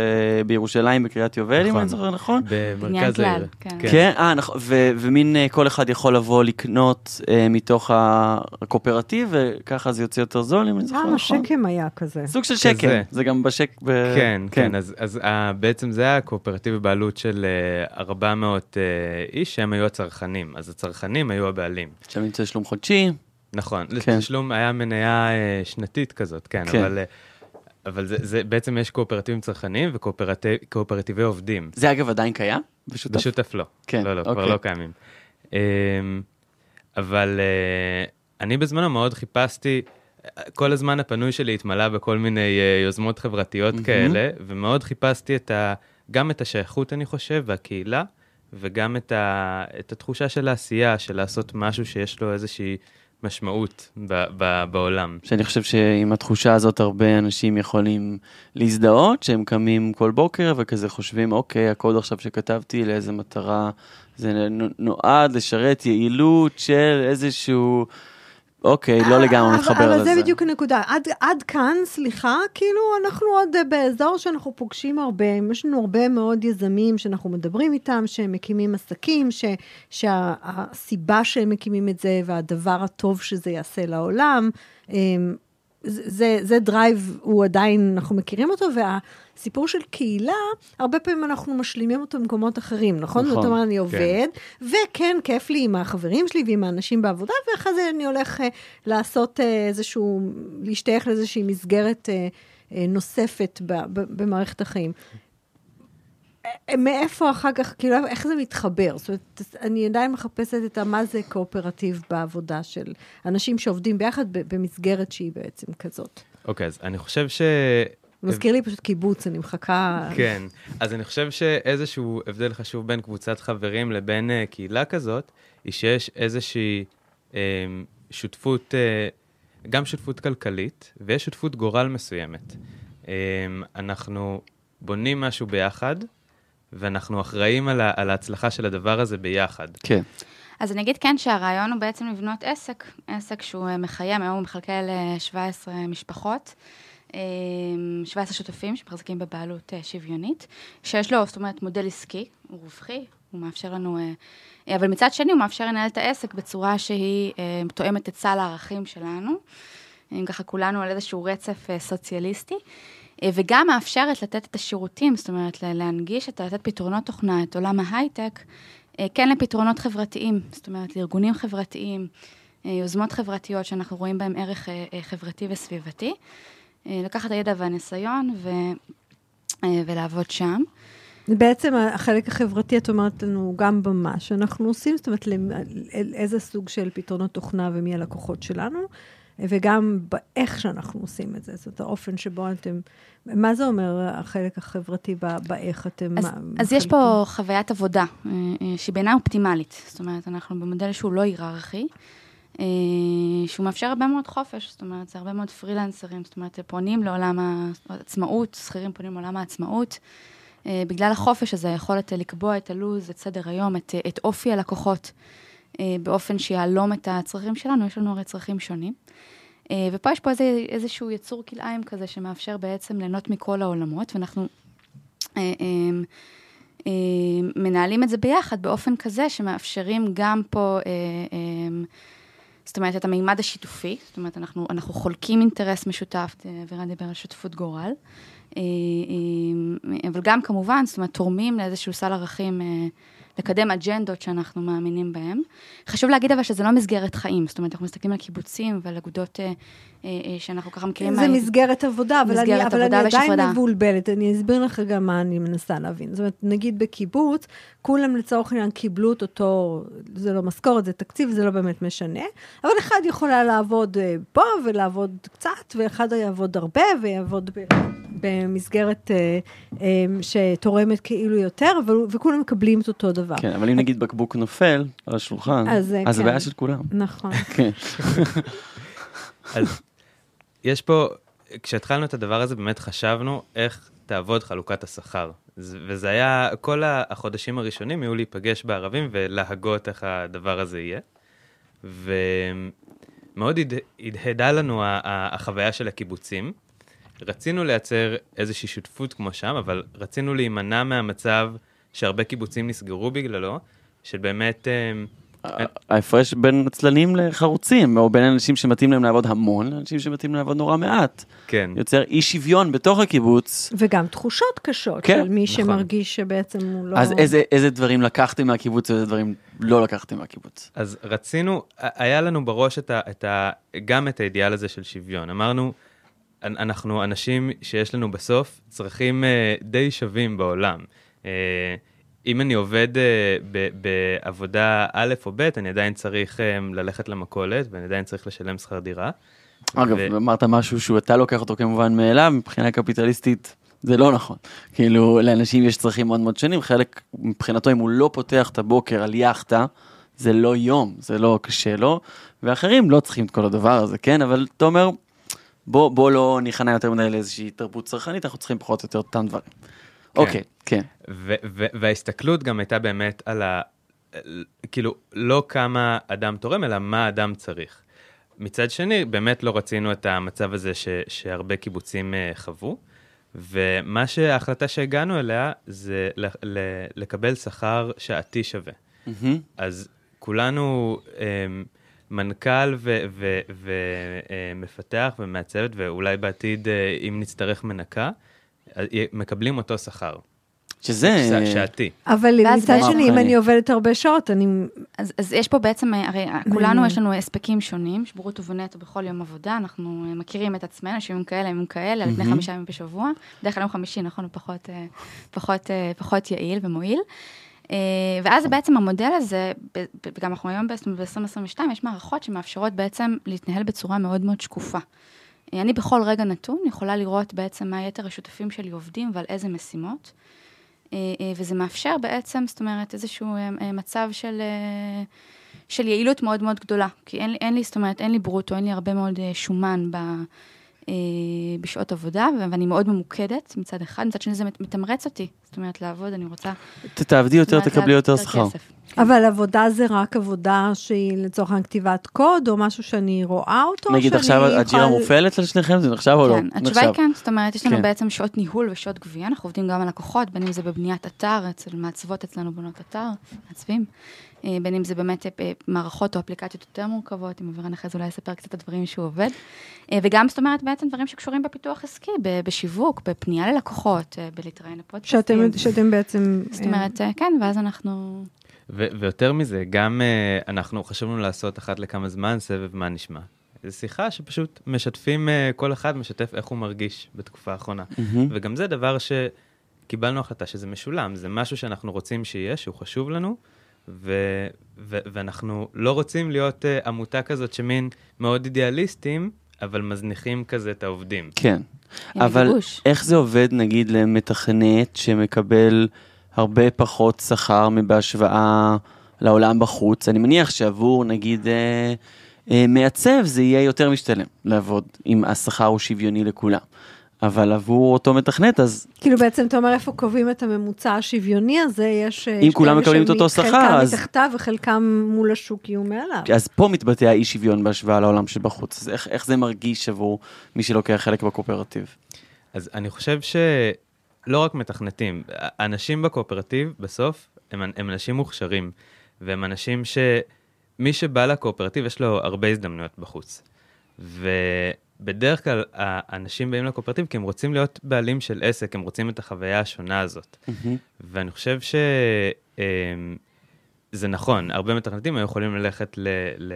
בירושלים, בקריית יובל, אם נכון. אני זוכר נכון. במרכז העיר. כן. כן, אה, נכון, ו- ומין אה, כל אחד יכול לבוא לקנות אה, מתוך הקואופרטיב, וככה זה יוצא יותר זול, אם אני זוכר אה, נכון. השקם היה כזה. סוג של כזה. שקל, זה גם בשק... ב- כן, כן, אז, אז uh, בעצם זה היה קואופרטיב בבעלות של uh, 400 uh, איש, שהם היו הצרכנים. אז הצרכנים היו הבעלים. עכשיו נמצא תשלום חודשי. נכון, כן. לתשלום היה מניה uh, שנתית כזאת, כן, כן. אבל, uh, אבל זה, זה, בעצם יש קואופרטיבים צרכניים וקואופרטיבי עובדים. זה אגב עדיין קיים? בשותף? בשותף לא. כן, לא, לא, אוקיי. כבר לא קיימים. Um, אבל uh, אני בזמנו מאוד חיפשתי, כל הזמן הפנוי שלי התמלא בכל מיני יוזמות חברתיות מהמם. כאלה, ומאוד חיפשתי את ה, גם את השייכות, אני חושב, והקהילה, וגם את, ה, את התחושה של העשייה, של לעשות משהו שיש לו איזושהי משמעות ב, ב, בעולם. שאני חושב שעם התחושה הזאת הרבה אנשים יכולים להזדהות, שהם קמים כל בוקר וכזה חושבים, אוקיי, הקוד עכשיו שכתבתי, לאיזה מטרה זה נו- נועד לשרת יעילות של איזשהו... אוקיי, לא לגמרי אבל- מתחבר אבל לזה. זה בדיוק הנקודה. עד, עד כאן, סליחה, כאילו אנחנו עוד אה, באזור שאנחנו פוגשים הרבה, יש לנו הרבה מאוד יזמים שאנחנו מדברים איתם, שהם מקימים עסקים, ש, שהסיבה שהם מקימים את זה והדבר הטוב שזה יעשה לעולם, אמ, זה, זה, drive, הוא עדיין, אנחנו מכירים אותו, והסיפור של קהילה, הרבה פעמים אנחנו משלימים אותו במקומות אחרים, נכון? נכון, זאת אומרת, אני עובד, וכן, כיף לי עם החברים שלי ועם האנשים בעבודה, ואחרי זה אני הולך אה, לעשות אה, איזשהו, להשתייך לאיזושהי מסגרת אה, אה, נוספת ב, ב, במערכת החיים. אה, מאיפה אחר כך, כאילו, איך זה מתחבר? זאת אומרת, אני עדיין מחפשת את מה זה קואופרטיב בעבודה של אנשים שעובדים ביחד במסגרת שהיא בעצם כזאת. אוקיי, אז אני חושב ש... מזכיר לי פשוט קיבוץ, אני מחכה... כן, אז אני חושב שאיזשהו הבדל חשוב בין קבוצת חברים לבין uh, קהילה כזאת, היא שיש איזושהי um, שותפות, uh, גם שותפות כלכלית, ויש שותפות גורל מסוימת. Um, אנחנו בונים משהו ביחד, ואנחנו אחראים על, ה- על ההצלחה של הדבר הזה ביחד. כן. אז אני אגיד כן שהרעיון הוא בעצם לבנות עסק, עסק שהוא אה, מחיים, היום הוא מחלקל ל-17 משפחות, אה, 17 שותפים שמחזיקים בבעלות אה, שוויונית, שיש לו, זאת אומרת, מודל עסקי, הוא רווחי, הוא מאפשר לנו, אה, אה, אבל מצד שני הוא מאפשר לנהל את העסק בצורה שהיא אה, תואמת את סל הערכים שלנו, אם ככה כולנו על איזשהו רצף אה, סוציאליסטי. אה, וגם מאפשרת לתת את השירותים, זאת אומרת, לה- להנגיש, את, לתת פתרונות תוכנה, את עולם ההייטק, אה, כן לפתרונות חברתיים, זאת אומרת, לארגונים חברתיים, אה, יוזמות חברתיות שאנחנו רואים בהם ערך חברתי וסביבתי. לקחת הידע והניסיון ו, ולעבוד שם. בעצם החלק החברתי, את אומרת לנו גם במה שאנחנו עושים, זאת אומרת, אל- איזה סוג של פתרונות תוכנה ומי הלקוחות שלנו, וגם באיך שאנחנו עושים את זה, זאת האופן שבו אתם, מה זה אומר החלק החברתי ב- באיך אתם... אז, מה- אז יש? פה חוויית עבודה אה, אה, שהיא בעיניי אופטימלית. זאת אומרת, אנחנו במודל שהוא לא היררכי, אה, שהוא מאפשר הרבה מאוד חופש, זאת אומרת, זה הרבה מאוד פרילנסרים, זאת אומרת, פונים לעולם העצמאות, שכירים פונים לעולם העצמאות. בגלל החופש הזה, היכולת לקבוע את הלו"ז, את סדר היום, את, את אופי הלקוחות, באופן שיהלום את הצרכים שלנו, יש לנו הרי צרכים שונים. אה, ופה יש פה איזה, איזשהו יצור כלאיים כזה שמאפשר בעצם ליהנות מכל העולמות, ואנחנו אה, אה, אה, מנהלים את זה ביחד באופן כזה שמאפשרים גם פה, אה, אה, זאת אומרת, את המימד השיתופי, זאת אומרת, אנחנו, אנחנו חולקים אינטרס משותף, אה, ורן דיבר על שותפות גורל, אה, אה, אבל גם כמובן, זאת אומרת, תורמים לאיזשהו סל ערכים אה, לקדם אג'נדות שאנחנו מאמינים בהן. חשוב להגיד אבל שזה לא מסגרת חיים, זאת אומרת, אנחנו מסתכלים על קיבוצים ועל אגודות אה, אה, אה, שאנחנו ככה מכירים. זה מה... מסגרת עבודה, אבל מסגרת אני, אבל עבודה אני עדיין הפרדה. מבולבלת. אני אסביר לך גם מה אני מנסה להבין. זאת אומרת, נגיד בקיבוץ, כולם לצורך העניין קיבלו את אותו, זה לא משכורת, זה תקציב, זה לא באמת משנה, אבל אחד יכולה לעבוד אה, פה ולעבוד קצת, ואחד יעבוד הרבה ויעבוד ב, במסגרת אה, אה, שתורמת כאילו יותר, אבל, וכולם מקבלים את אותו דבר. כן, אבל אם נגיד בקבוק נופל על השולחן, אז, אה, אז זה כן. בעיה של כולם. נכון. כן. אז יש פה, כשהתחלנו את הדבר הזה, באמת חשבנו איך תעבוד חלוקת השכר. זה- וזה היה, כל החודשים הראשונים היו להיפגש בערבים ולהגות איך הדבר הזה יהיה. ומאוד הד- הדהדה לנו החוויה של הקיבוצים. רצינו לייצר איזושהי שותפות כמו שם, אבל רצינו להימנע מהמצב שהרבה קיבוצים נסגרו בגללו, של באמת... אה, ההפרש בין עצלנים לחרוצים, או בין אנשים שמתאים להם לעבוד המון, לאנשים שמתאים להם לעבוד נורא מעט. כן. יוצר אי שוויון בתוך הקיבוץ. וגם תחושות קשות כן, של מי נכון. שמרגיש שבעצם הוא לא... אז איזה, איזה דברים לקחתם מהקיבוץ ואיזה דברים לא לקחתם מהקיבוץ? אז רצינו, היה לנו בראש את ה, את ה, גם את האידיאל הזה של שוויון. אמרנו, אנחנו אנשים שיש לנו בסוף צרכים אה, די שווים בעולם. אה, אם אני עובד אה, ב, בעבודה א' או ב', אני עדיין צריך ללכת למכולת ואני עדיין צריך לשלם שכר דירה. אגב, ו- אמרת משהו שהוא אתה לוקח אותו כמובן מאליו, מבחינה קפיטליסטית זה לא נכון. כאילו, לאנשים יש צרכים מאוד מאוד שונים, חלק מבחינתו אם הוא לא פותח את הבוקר על יאכטה, זה לא יום, זה לא קשה לו, ואחרים לא צריכים את כל הדבר הזה, כן? אבל אתה אומר, בוא, בוא לא ניכנע יותר מדי לאיזושהי תרבות צרכנית, אנחנו צריכים פחות או יותר אותם דברים. אוקיי, כן. ו- ו- וההסתכלות גם הייתה באמת על ה... כאילו, לא כמה אדם תורם, אלא מה אדם צריך. מצד שני, באמת לא רצינו את המצב הזה ש- שהרבה קיבוצים uh, חוו, ומה שההחלטה שהגענו אליה זה ל- ל- לקבל שכר שעתי שווה. מהמם. אז כולנו um, מנכ"ל ומפתח ומעצבת, ואולי בעתיד, uh, אם נצטרך מנקה, אה, מקבלים אותו שכר. שזה... שעתי. אבל מצד שני, אם אני עובדת הרבה שעות, אני... אז, אז יש פה בעצם, אה, הרי. כולנו יש לנו הספקים שונים, שברוטו ונטו בכל יום עבודה, אנחנו אה, מכירים את עצמנו, יש ימים כאלה, ימים כאלה, על פני חמישה ימים בשבוע, בדרך כלל יום חמישי, נכון, הוא פחות, אה, פחות, אה, פחות יעיל ומועיל. אה, ואז בעצם המודל הזה, וגם אנחנו היום ב-2022, יש מערכות שמאפשרות בעצם להתנהל בצורה מאוד מאוד שקופה. אה, אני בכל רגע נתון יכולה לראות בעצם מה יתר השותפים שלי עובדים ועל איזה משימות. אה, וזה מאפשר בעצם, זאת אומרת, איזשהו מצב של, של יעילות מאוד מאוד גדולה. כי אין, לי- אין לי, זאת אומרת, אין לי ברוטו, אין לי הרבה מאוד שומן ב, בשעות עבודה, ואני מאוד ממוקדת מצד אחד, מצד שני זה מת- מתמרץ אותי. זאת אומרת, לעבוד, אני רוצה... תעבדי יותר, תקבלי יותר שכר. כסף. אבל עבודה זה רק עבודה שהיא לצורך העניין כתיבת קוד, או משהו שאני רואה אותו? נגיד שאני עכשיו הג'ירה מופעלת לשניכם, זה נחשב או לא? כן, התשובה היא. כן, זאת אומרת, יש לנו כן. בעצם שעות ניהול ושעות גבייה, אנחנו עובדים גם על לקוחות, בין אם זה בבניית אתר, אצל מעצבות אצלנו בונות אתר, מעצבים, אה, בין אם זה באמת אה, מערכות או אפליקציות יותר מורכבות, אם אבירן אחרי זה אולי יספר קצת את הדברים שהוא עובד, אה, וגם, זאת אומרת, בעצם דברים שקשורים בפיתוח עסקי, בשיווק, בפנייה ללקוחות, אה, בלהתראיין לפודקאסטים. שאתם, שאתם בעצם... זאת אומרת, אה, כן, ואז אנחנו... ו- ויותר מזה, גם uh, אנחנו חשוב לנו לעשות אחת לכמה זמן סבב מה נשמע. זו שיחה שפשוט משתפים, uh, כל אחד משתף איך הוא מרגיש בתקופה האחרונה. מהמם. וגם זה דבר שקיבלנו החלטה שזה משולם, זה משהו שאנחנו רוצים שיהיה, שהוא חשוב לנו, ו- ו- ואנחנו לא רוצים להיות uh, עמותה כזאת שמין מאוד אידיאליסטים, אבל מזניחים כזה את העובדים. כן. אבל גיבוש. איך זה עובד נגיד למתכנת שמקבל הרבה פחות שכר מבהשוואה לעולם בחוץ? אני מניח שעבור נגיד אה, אה, מעצב זה יהיה יותר משתלם לעבוד אם השכר הוא שוויוני לכולם. אבל עבור אותו מתכנת, אז כאילו בעצם אתה אומר איפה קובעים את הממוצע השוויוני הזה, יש... אה, אם כולם כאלה מקבלים את אותו שכר, אז- מתחתיו וחלקם מול השוק יהיו מעליו. אז פה מתבטא האי שוויון בהשוואה לעולם שבחוץ. אז איך, איך זה מרגיש עבור מי שלוקח חלק בקואופרטיב? אז אני חושב שלא רק מתכנתים, אנשים בקואופרטיב בסוף הם, הם אנשים מוכשרים, והם אנשים שמי שבא לקואופרטיב יש לו הרבה הזדמנויות בחוץ. ובדרך כלל האנשים באים לקואופרטיב כי הם רוצים להיות בעלים של עסק, הם רוצים את החוויה השונה הזאת. ואני חושב ש... אמ, זה נכון, הרבה מתכנתים היו יכולים ללכת ל... ל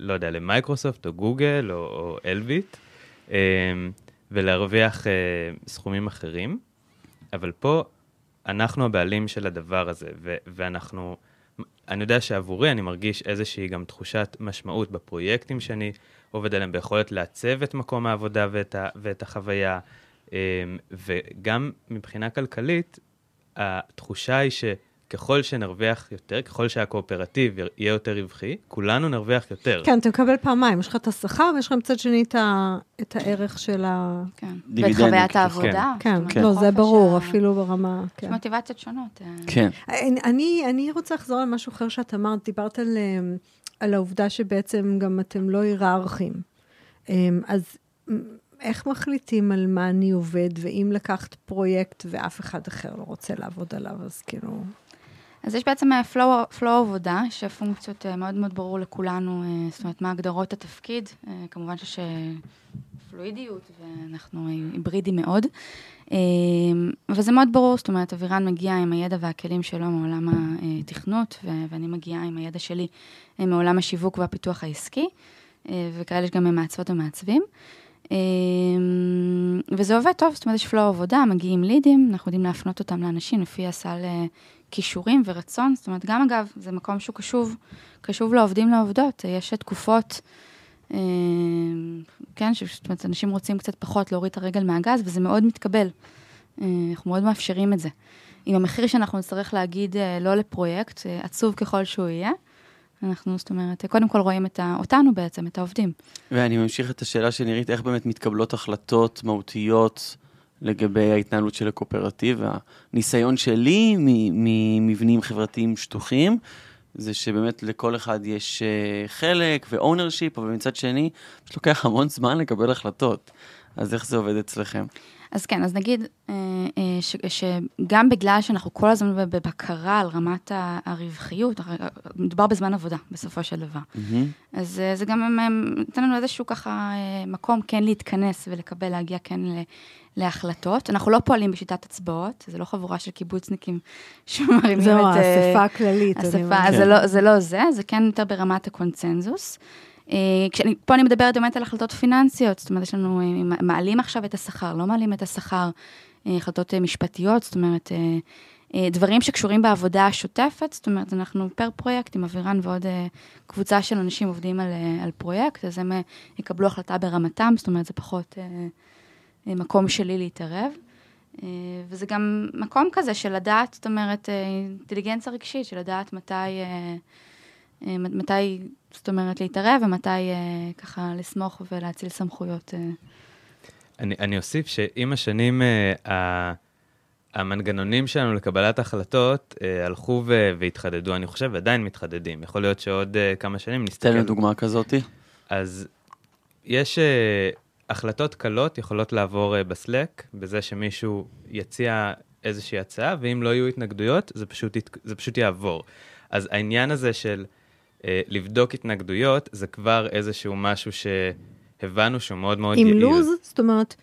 לא יודע, למייקרוסופט או גוגל או, או אלביט, אמ, ולהרוויח אה, סכומים אחרים, אבל פה אנחנו הבעלים של הדבר הזה, ו- ואנחנו, אני יודע שעבורי אני מרגיש איזושהי גם תחושת משמעות בפרויקטים שאני עובד עליהם, ביכולת לעצב את מקום העבודה ואת, ה- ואת החוויה, אמ, וגם מבחינה כלכלית, התחושה היא שככל שנרוויח יותר, ככל שהקואופרטיב יהיה יותר רווחי, כולנו נרוויח יותר. כן, אתה מקבל פעמיים, יש לך את השכר ויש לך מצד שני את ה- את הערך של ה... כן. ואת חוויית כן. העבודה. כן, זאת אומרת, לא, זה ברור, ה- אפילו ברמה... יש כן. מוטיבציות שונות. אה. כן. אני, אני רוצה לחזור על משהו אחר שאת אמרת, דיברת על, אמ, על העובדה שבעצם גם אתם לא היררכיים. אמ, אז איך מחליטים על מה אני עובד, ואם לקחת פרויקט ואף אחד אחר לא רוצה לעבוד עליו, אז כאילו... אז יש בעצם אה, flow, עבודה, שהפונקציות אה, מאוד מאוד ברור לכולנו, אה, זאת אומרת, מה הגדרות התפקיד. כמובן שיש פלואידיות, ואנחנו היברידים מאוד. אבל זה מאוד ברור, זאת אומרת, אבירן מגיע עם הידע והכלים שלו מעולם התכנות, ואני מגיעה עם הידע שלי מעולם השיווק והפיתוח העסקי, וכאלה יש גם מעצבות ומעצבים. אה, וזה עובד טוב, זאת אומרת, יש flow עבודה, מגיעים לידים, אנחנו יודעים להפנות אותם לאנשים לפי הסל כישורים ורצון, זאת אומרת, גם אגב, זה מקום שהוא קשוב, קשוב לעובדים לעובדות, יש תקופות, אה, כן, ש- זאת אומרת, אנשים רוצים קצת פחות להוריד את הרגל מהגז, וזה מאוד מתקבל. אה, אנחנו מאוד מאפשרים את זה. עם המחיר שאנחנו נצטרך להגיד אה, לא לפרויקט, עצוב ככל שהוא יהיה, אנחנו, זאת אומרת, קודם כל רואים את ה, אותנו בעצם, את העובדים. ואני ממשיך את השאלה של נירית, איך באמת מתקבלות החלטות מהותיות לגבי ההתנהלות של הקואופרטיב. הניסיון שלי ממבנים חברתיים שטוחים, זה שבאמת לכל אחד יש אה, חלק ו-ownership, אבל מצד שני, פשוט לוקח המון זמן לקבל החלטות. אז איך זה עובד אצלכם? אז כן, אז נגיד אה, אה, ש, שגם בגלל שאנחנו כל הזמן בבקרה על רמת הרווחיות, מדובר בזמן עבודה, בסופו של דבר. מהמם. אז אה, זה גם נותן לנו איזשהו ככה מקום כן להתכנס ולקבל, להגיע כן ל- להחלטות. אנחנו לא פועלים בשיטת הצבעות, זה לא חבורה של קיבוצניקים שמרימים את... אה, האספה הכללית. אז זה לא, זה לא זה, זה כן יותר ברמת הקונצנזוס. אה, כשאני, פה אני מדברת באמת על החלטות פיננסיות, זאת אומרת, יש לנו, אה, מעלים עכשיו את השכר, לא מעלים את השכר, אה, החלטות משפטיות, זאת אומרת, דברים שקשורים בעבודה השוטפת, זאת אומרת, אנחנו פר פרויקט עם אבירן ועוד קבוצה של אנשים עובדים על, על פרויקט, אז הם יקבלו החלטה ברמתם, זאת אומרת, זה פחות מקום שלי להתערב. וזה גם מקום כזה של לדעת, זאת אומרת, אינטליגנציה רגשית, של לדעת מתי, מתי, זאת אומרת, להתערב ומתי אה, ככה לסמוך ולהציל סמכויות. אה. אני, אני אוסיף שעם השנים, uh, ה, המנגנונים שלנו לקבלת החלטות uh, הלכו ו, והתחדדו, אני חושב, ועדיין מתחדדים. יכול להיות שעוד uh, כמה שנים נסתכל... תן לנו דוגמה כזאתי. אז יש uh, החלטות קלות יכולות לעבור uh, בסלק, בזה שמישהו יציע איזושהי הצעה, ואם לא יהיו התנגדויות, זה פשוט, ית- זה פשוט יעבור. אז העניין הזה של לבדוק התנגדויות, זה כבר איזשהו משהו שהבנו שהוא מאוד מאוד עם יעיל. לו"ז, זאת אומרת,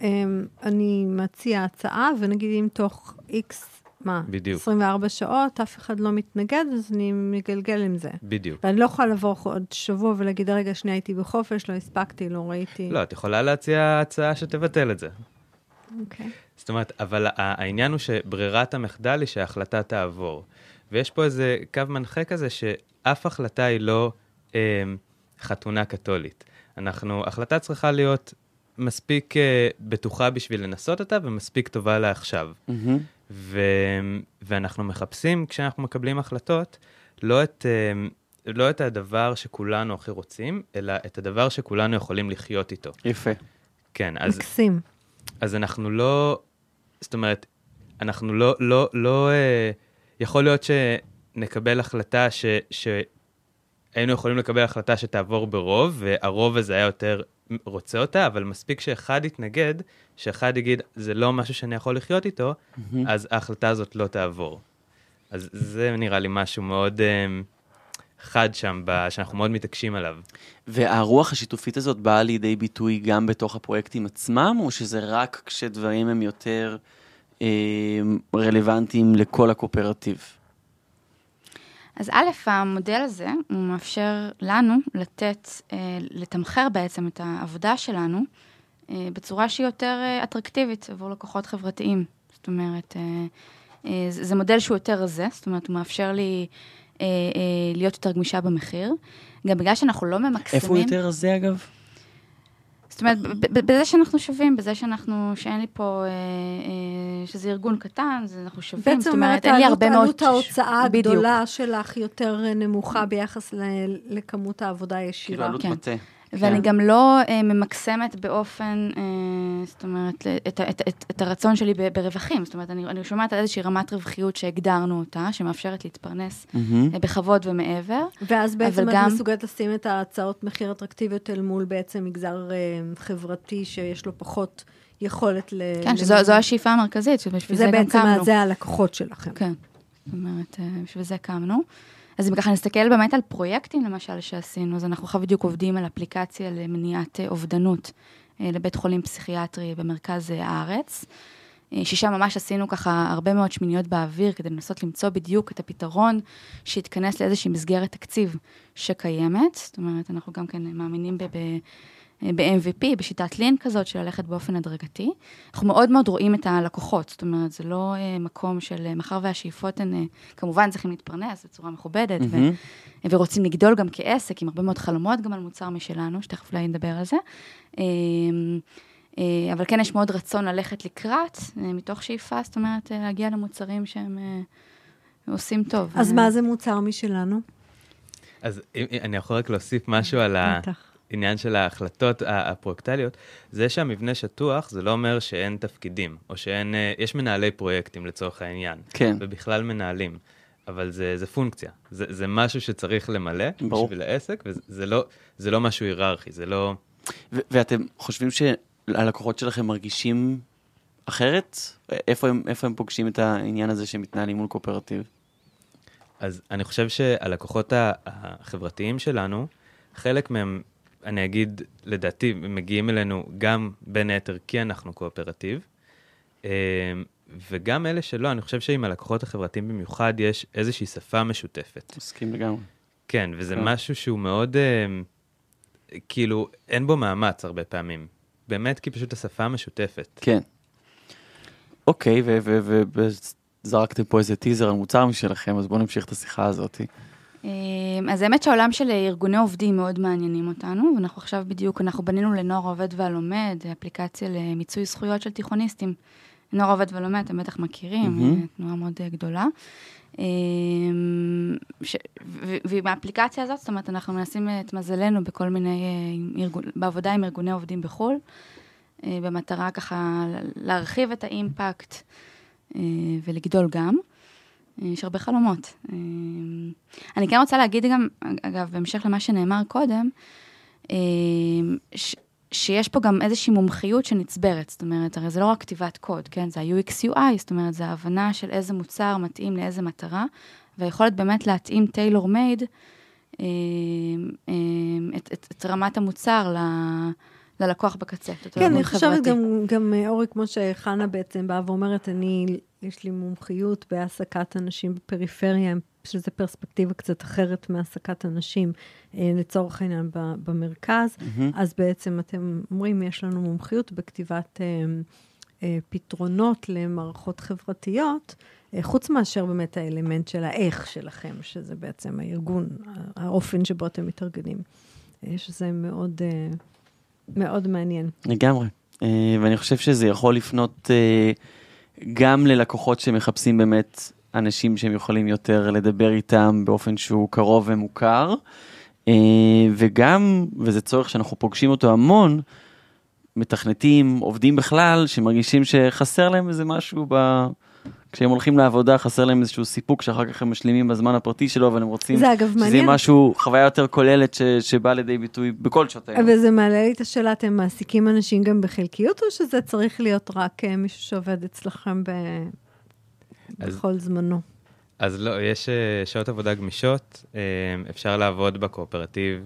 אמ, אני מציע הצעה, ונגיד אם תוך איקס, מה, בדיוק. 24 שעות, אף אחד לא מתנגד, אז אני מגלגל עם זה. בדיוק. ואני לא יכולה לבוא עוד שבוע ולהגיד, רגע, שנייה הייתי בחופש, לא הספקתי, לא ראיתי. לא, את יכולה להציע הצעה שתבטל את זה. אוקיי. זאת אומרת, אבל העניין הוא שברירת המחדל היא שההחלטה תעבור. ויש פה איזה קו מנחה כזה שאף החלטה היא לא אה, חתונה קתולית. אנחנו, החלטה צריכה להיות מספיק אה, בטוחה בשביל לנסות אותה ומספיק טובה לעכשיו. מהמם. ו, ואנחנו מחפשים, כשאנחנו מקבלים החלטות, לא את... אה, לא את הדבר שכולנו הכי רוצים, אלא את הדבר שכולנו יכולים לחיות איתו. יפה. כן, אז, מקסים. אז אנחנו לא, זאת אומרת, אנחנו לא, לא, לא, אה, יכול להיות שנקבל החלטה ש, שהיינו יכולים לקבל החלטה שתעבור ברוב, והרוב הזה היה יותר רוצה אותה, אבל מספיק שאחד יתנגד, שאחד יגיד, זה לא משהו שאני יכול לחיות איתו, אז ההחלטה הזאת לא תעבור. אז זה נראה לי משהו מאוד אה, חד שם, שאנחנו מאוד מתעקשים עליו. והרוח השיתופית הזאת באה לידי ביטוי גם בתוך הפרויקטים עצמם, או שזה רק כשדברים הם יותר אה, רלוונטיים לכל הקואופרטיב? אז א', המודל הזה, הוא מאפשר לנו לתת, אה, לתמחר בעצם את העבודה שלנו אה, בצורה שהיא יותר אה, אטרקטיבית עבור לקוחות חברתיים. זאת אומרת, זה מודל שהוא יותר רזה, זאת אומרת, הוא מאפשר לי להיות יותר גמישה במחיר. גם בגלל שאנחנו לא ממקסמים... איפה הוא יותר רזה אגב? זאת אומרת, ב- ב- בזה שאנחנו שווים, בזה שאנחנו, שאין לי פה, אה, אה, שזה ארגון קטן, זה אנחנו שווים, בעצם זאת אומרת, אומרת, אין לי הרבה מאוד... עלות ההוצאה. הגדולה שלך יותר נמוכה ביחס ל- לכמות העבודה כאילו הישירה. עלות כן. מטה. ואני כן. גם לא אה, ממקסמת באופן, אה, זאת אומרת, את, את, את, את הרצון שלי ב- ברווחים. זאת אומרת, אני, אני שומעת על איזושהי רמת רווחיות שהגדרנו אותה, שמאפשרת להתפרנס מהמם. אה, בכבוד ומעבר. ואז בעצם את גם- מסוגלת לשים את ההצעות מחיר אטרקטיביות אל מול בעצם מגזר אה, חברתי שיש לו פחות יכולת ל... כן, שזו זו השאיפה המרכזית, שבשביל זה, זה גם בעצם, קמנו. ה- זה הלקוחות שלכם. כן, זאת אומרת, אה, בשביל זה קמנו. אז אם ככה נסתכל באמת על פרויקטים, למשל, שעשינו, אז אנחנו עכשיו בדיוק עובדים על אפליקציה למניעת אה, אובדנות אה, לבית חולים פסיכיאטרי במרכז אה, הארץ. ששם ממש עשינו ככה הרבה מאוד שמיניות באוויר כדי לנסות למצוא בדיוק את הפתרון שיתכנס לאיזושהי מסגרת תקציב שקיימת. זאת אומרת, אנחנו גם כן מאמינים ב... ב ב-MVP, בשיטת לין כזאת, של ללכת באופן הדרגתי. אנחנו מאוד מאוד רואים את הלקוחות, זאת אומרת, זה לא אה, מקום של, אה, מאחר והשאיפות הן, אה, כמובן צריכים להתפרנס בצורה מכובדת, ו- מהמם. ורוצים לגדול גם כעסק, עם הרבה מאוד חלומות גם על מוצר משלנו, שתכף אולי נדבר על זה. אה, אבל כן, יש מאוד רצון ללכת לקראת, מתוך שאיפה, זאת אומרת, להגיע למוצרים שהם עושים טוב. אז מה זה מוצר משלנו? אז אני יכול רק להוסיף משהו על ה... בטח. העניין של ההחלטות הפרויקטליות, זה שהמבנה שטוח, זה לא אומר שאין תפקידים, או שאין, אה, יש מנהלי פרויקטים לצורך העניין, כן. ובכלל מנהלים, אבל זה, זה פונקציה, זה, זה משהו שצריך למלא ברור. בשביל העסק, וזה זה לא, זה לא משהו היררכי, זה לא... ו- ואתם חושבים שהלקוחות שלכם מרגישים אחרת? איפה הם, איפה הם פוגשים את העניין הזה שהם מתנהלים מול קואופרטיב? אז אני חושב שהלקוחות החברתיים שלנו, חלק מהם, אני אגיד, לדעתי, מגיעים אלינו גם בין היתר כי אנחנו קואופרטיב, אה, וגם אלה שלא, אני חושב שעם הלקוחות החברתיים במיוחד יש איזושהי שפה משותפת. מסכים לגמרי. כן, וזה כן. משהו שהוא מאוד, אה, כאילו, אין בו מאמץ הרבה פעמים. באמת כי פשוט השפה המשותפת. כן. אוקיי, וזרקתם פה איזה טיזר על מוצר משלכם, אז בואו נמשיך את השיחה הזאת. אה, אז האמת שהעולם של ארגוני עובדים מאוד מעניינים אותנו, ואנחנו עכשיו בדיוק, אנחנו בנינו לנוער העובד והלומד, אפליקציה למיצוי זכויות של תיכוניסטים. נוער העובד והלומד, אתם בטח מכירים. אה, תנועה מאוד אה, גדולה. אה, ש- ו- ועם האפליקציה הזאת, זאת אומרת, אנחנו מנסים אה, את מזלנו בכל מיני, ארגון, בעבודה עם ארגוני עובדים בחו"ל, במטרה ככה להרחיב את האימפקט ולגדול גם. אה, יש הרבה חלומות. אה, אני כן רוצה להגיד גם, אגב, בהמשך למה שנאמר קודם, אה, ש- שיש פה גם איזושהי מומחיות שנצברת, זאת אומרת, הרי זה לא רק כתיבת קוד, כן? זה ה-UX UI, זאת אומרת, זה ההבנה של איזה מוצר מתאים לאיזה מטרה, והיכולת באמת להתאים טיילור מייד את, את, את רמת המוצר ל, ללקוח בקצה. כן, אני חושבת. גם, גם אורי, כמו שחנה בעצם באה ואומרת, אני, יש לי מומחיות בהעסקת אנשים בפריפריה, שזו פרספקטיבה קצת אחרת מהעסקת אנשים, אה, לצורך העניין במרכז, אז בעצם אתם אומרים, יש לנו מומחיות בכתיבת אה, אה, פתרונות למערכות חברתיות, אה, חוץ מאשר באמת האלמנט של האיך שלכם, שזה בעצם הארגון, האופן שבו אתם מתארגנים. אה, שזה מאוד, מאוד מעניין. לגמרי. ואני חושב שזה יכול לפנות גם ללקוחות שמחפשים באמת אנשים שהם יכולים יותר לדבר איתם באופן שהוא קרוב ומוכר. אה, וגם, וזה צורך שאנחנו פוגשים אותו המון, מתכנתים, עובדים בכלל, שמרגישים שחסר להם איזה משהו ב... כשהם הולכים לעבודה חסר להם איזשהו סיפוק שאחר כך הם משלימים בזמן הפרטי שלו, אבל הם רוצים זה אגב שזה יהיה מעניין. משהו, חוויה יותר כוללת ש... שבאה לידי ביטוי בכל שעות היום. וזה מעלה לי את השאלה, אתם מעסיקים אנשים גם בחלקיות, או שזה צריך להיות רק אה, מישהו שעובד אצלכם ב... אז- בכל זמנו? אז לא, יש אה, שעות עבודה גמישות, אה, אפשר לעבוד בקואופרטיב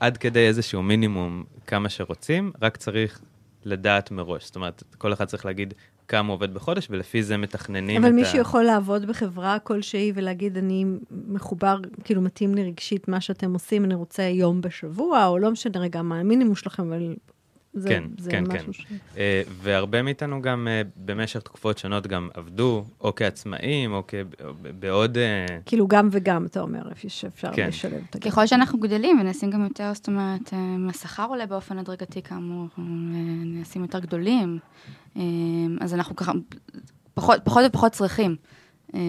עד כדי איזשהו מינימום כמה שרוצים, רק צריך לדעת מראש. זאת אומרת, כל אחד צריך להגיד כמה הוא עובד בחודש, ולפי זה מתכננים את אבל ה... מישהו יכול לעבוד בחברה כלשהי ולהגיד, אני מחובר, כאילו מתאים לי רגשית מה שאתם עושים, אני רוצה יום בשבוע, או לא משנה רגע מה המינימום שלכם, אבל זה, כן, זה כן, משהו כן. ש... אה, והרבה מאיתנו גם אה, במשך תקופות שונות גם עבדו, או כעצמאים, או כ- בעוד... אה, כאילו גם וגם, אתה אומר, שאפשר כן. לשלב את הגב. ככל שאנחנו גדלים ונעשים גם יותר, זאת אומרת, השכר עולה באופן הדרגתי כאמור, נעשים יותר גדולים, אז אנחנו ככה פחות, פחות ופחות צריכים אה,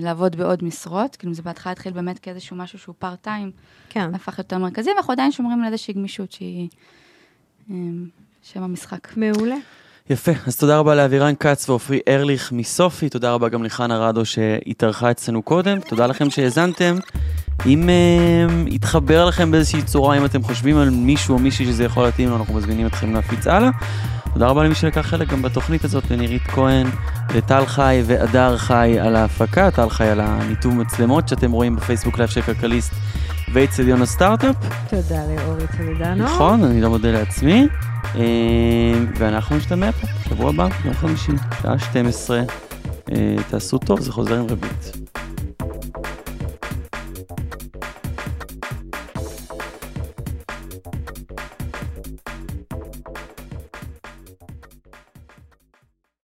לעבוד בעוד משרות, כאילו זה בהתחלה התחיל באמת כאיזשהו משהו שהוא פארט טיים, כן. הפך יותר מרכזי, ואנחנו עדיין שומרים על איזושהי גמישות שהיא אה, שם המשחק. מעולה. יפה, אז תודה רבה לאבירן כץ ועופרי ארליך מסופי, תודה רבה גם לחנה רדו שהתארחה אצלנו קודם, תודה לכם שהאזנתם. אם אה, יתחבר לכם באיזושהי צורה, אם אתם חושבים על מישהו או מישהי שזה יכול להתאים לו, אנחנו מזמינים אתכם להפיץ הלאה. תודה רבה למי שלקח חלק גם בתוכנית הזאת, לנירית כהן, לטל חי והדר חי על ההפקה, טל חי על הניתוב מצלמות שאתם רואים ב Facebook Live של כלכליסט ואיצטדיון הסטארט-אפ. תודה לאורי טולדנו. נכון, אני לא מודה לעצמי. אה, ואנחנו נשתמע פה, שבוע הבא, יום חמישי, שעה 12. אה, תעשו טוב, זה חוזר עם רביעית.